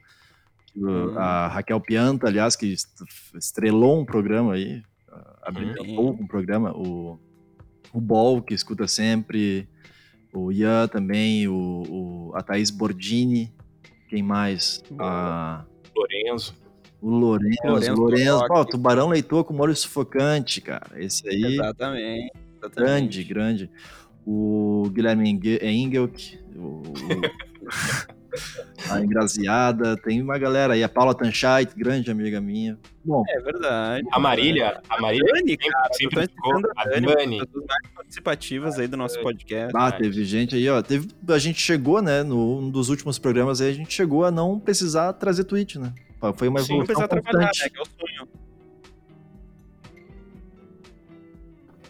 Hum. a Raquel Pianta, aliás, que est- estrelou um programa aí, um programa, o, o Bol, que escuta sempre, o Ian também, o, o- a Thaís Bordini, quem mais? A, Lorenzo. O Lourenço, Lourenço Lourenço. Ó, o Tubarão Leitor com molho sufocante, cara. Esse aí... Exatamente. exatamente. Grande, grande. O Guilherme Enge- Engelk, o, a Engraziada, tem uma galera aí, a Paula Tanchait, grande amiga minha. Bom, É verdade. A Marília, a Marília Dani, sempre, cara, sempre ficou. A da Dani, Dani. mais participativas aí do nosso podcast. ah, teve gente aí, ó. Teve, a gente chegou, né, no, um dos últimos programas aí, a gente chegou a não precisar trazer tweet, né? Foi uma Sim, não evolução precisa trabalhar, constante. né? Que é o sonho.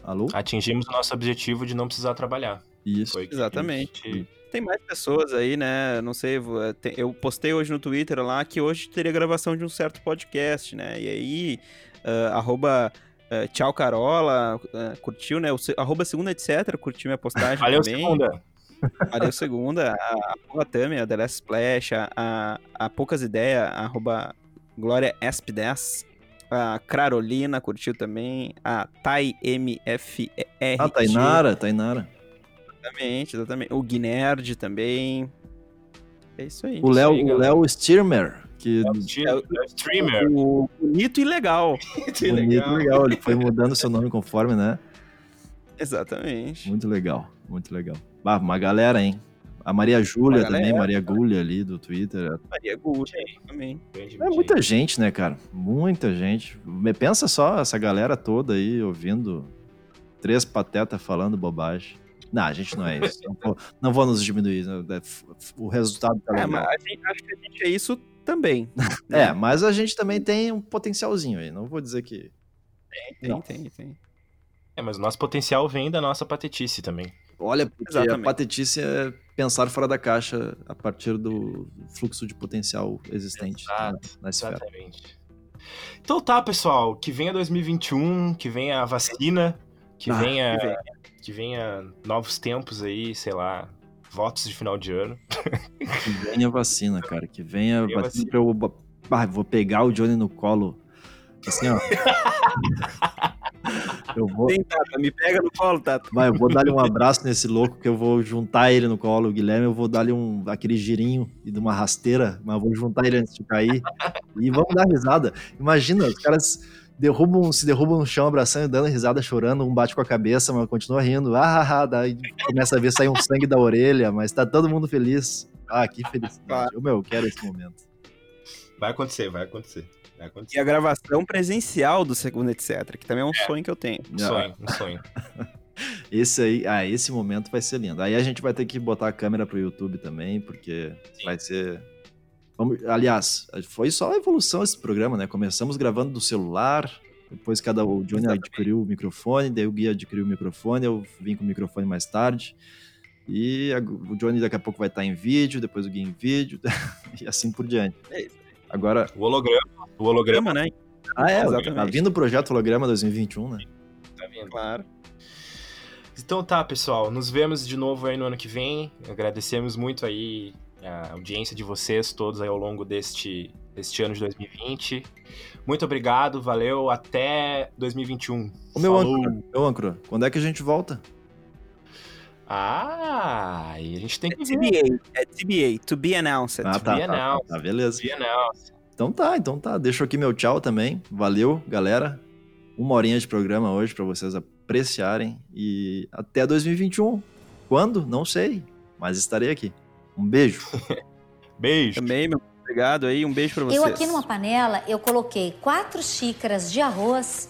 Alô? Atingimos o nosso objetivo de não precisar trabalhar. Isso. Foi a Exatamente. Tem mais pessoas aí, né? Não sei, tem- eu postei hoje no Twitter lá que hoje teria gravação de um certo podcast, né? E aí, ah, arroba ah, tchau Carola, ah, curtiu, né? O, arroba segunda etc, curtiu minha postagem Valeu, também. segunda. Valeu, segunda. A, a Tami, a The Last Splash, a, a, a Poucas Ideias, arroba Glória ESP10. A Carolina curtiu também. A Tai MFR. Ah, Tainara, Tainara. Exatamente, exatamente. O Guinerd também. É isso aí. O Léo, aí, o. Léo Stirmer, que É o streamer. O bonito e legal. Bonito, legal. Ele foi mudando seu nome conforme, né? Exatamente. Muito legal, muito legal. Bah, uma galera, hein? A Maria Júlia também, galera. Maria Gulha ali do Twitter. Maria Gucci também. É muita gente, né, cara? Muita gente. Pensa só essa galera toda aí ouvindo três patetas falando bobagem. Não, a gente não é isso. Não vou, não vou nos diminuir. né? F- O resultado tá É, legal. mas a gente acha que a gente é isso também. É, mas a gente também tem um potencialzinho aí. Não vou dizer que. Tem, Não. tem, tem. É, mas o nosso potencial vem da nossa patetice também. Olha, porque a Exatamente. patetice é pensar fora da caixa a partir do fluxo de potencial existente na, Exato, na esfera. Exatamente. Então tá, pessoal. Que venha 2021, que venha a vacina, que Ah, venha. que venha. Que venha novos tempos aí, sei lá, votos de final de ano. Que venha vacina, cara. Que venha Venha vacina vacina. pra eu. Ah, vou pegar o Johnny no colo. Assim, ó. eu vou. Vem, Tata, me pega no colo, Tata. Vai, eu vou dar-lhe um abraço nesse louco que eu vou juntar ele no colo. O Guilherme, eu vou dar-lhe um, aquele girinho e de uma rasteira, mas vou juntar ele antes de cair. E vamos dar risada. Imagina, os caras derrubam, se derrubam no chão, abraçando, dando risada, chorando, um bate com a cabeça, mas continua rindo. Ah, ah, ah, daí começa a ver sair um sangue da orelha, mas tá todo mundo feliz. Ah, que felicidade. Ô, Meu, eu quero esse momento. Vai acontecer, vai acontecer. Vai acontecer. E a gravação presencial do segundo etc, que também é um sonho que eu tenho. Um sonho, um sonho. Esse aí, ah, esse momento vai ser lindo. Aí a gente vai ter que botar a câmera pro YouTube também, porque Sim. vai ser. Vamos- aliás, foi só a evolução esse programa, né? Começamos gravando do celular, depois cada o Johnny Exatamente. adquiriu o microfone, daí o Gui adquiriu o microfone, eu vim com o microfone mais tarde. E a- o Johnny daqui a pouco vai estar em vídeo, depois o Gui em vídeo, e assim por diante. É isso. Agora, O holograma. O holograma Grama, né? ah é, Exatamente. tá vindo o projeto Holograma 2021, né? tá vindo. Claro. Então tá, pessoal. Nos vemos de novo aí no ano que vem. Agradecemos muito aí a audiência de vocês todos aí ao longo deste, deste ano de 2020. Muito obrigado, valeu, até 2021. Ô, meu âncora, meu âncora, quando é que a gente volta? Ah, e a gente tem É que ver. TBA, é TBA, to be announced. Ah, To tá, be tá, tá, announced. tá, beleza. To be announced. Então tá, então tá. Deixo aqui meu tchau também. Valeu, galera. Uma horinha de programa hoje pra vocês apreciarem. E até 2021. Quando? Não sei. Mas estarei aqui. Um beijo. Beijo. Também, meu obrigado aí, um beijo pra vocês. Eu aqui numa panela, eu coloquei quatro xícaras de arroz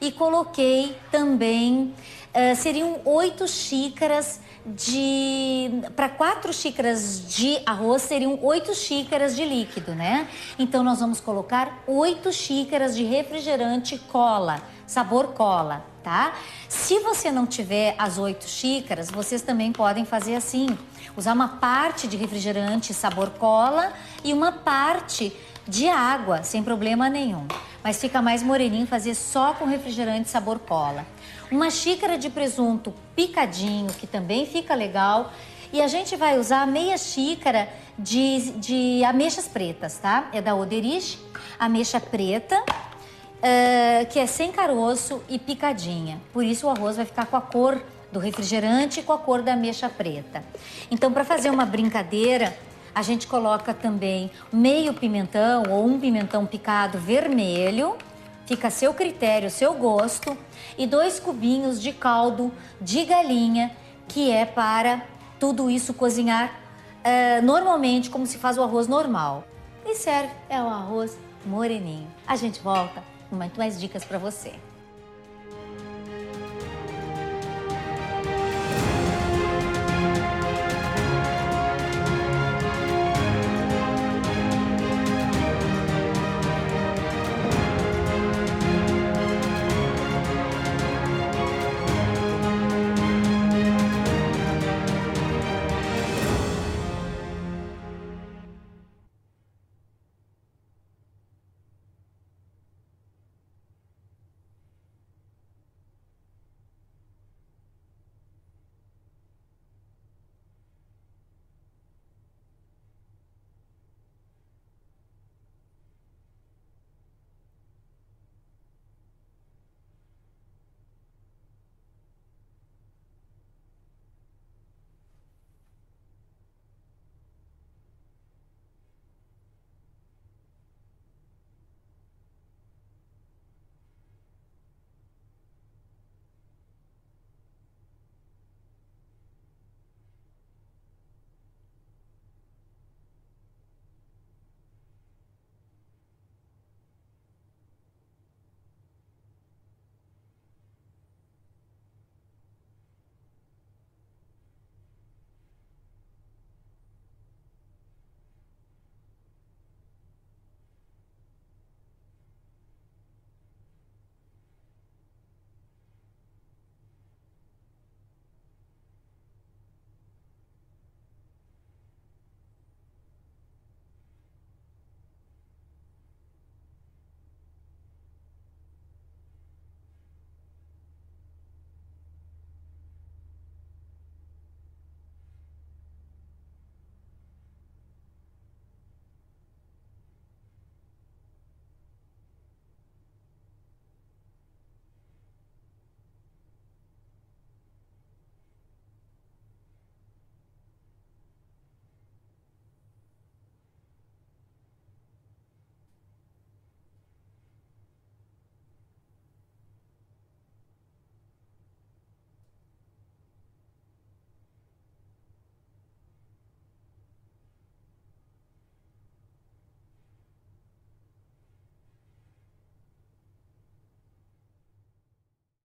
e coloquei também, eh, seriam oito xícaras de... Para quatro xícaras de arroz, seriam oito xícaras de líquido, né? Então, nós vamos colocar oito xícaras de refrigerante cola, sabor cola, tá? Se você não tiver as oito xícaras, vocês também podem fazer assim, usar uma parte de refrigerante sabor cola e uma parte de água, sem problema nenhum. Mas fica mais moreninho fazer só com refrigerante sabor cola. Uma xícara de presunto picadinho, que também fica legal. E a gente vai usar meia xícara de, de ameixas pretas, tá? É da Oderich, ameixa preta, eh, que é sem caroço e picadinha. Por isso o arroz vai ficar com a cor do refrigerante e com a cor da ameixa preta. Então, para fazer uma brincadeira, a gente coloca também meio pimentão ou um pimentão picado vermelho, fica a seu critério, seu gosto, e dois cubinhos de caldo de galinha, que é para tudo isso cozinhar eh, normalmente, como se faz o arroz normal. E serve, é o arroz moreninho. A gente volta muito mais dicas para você.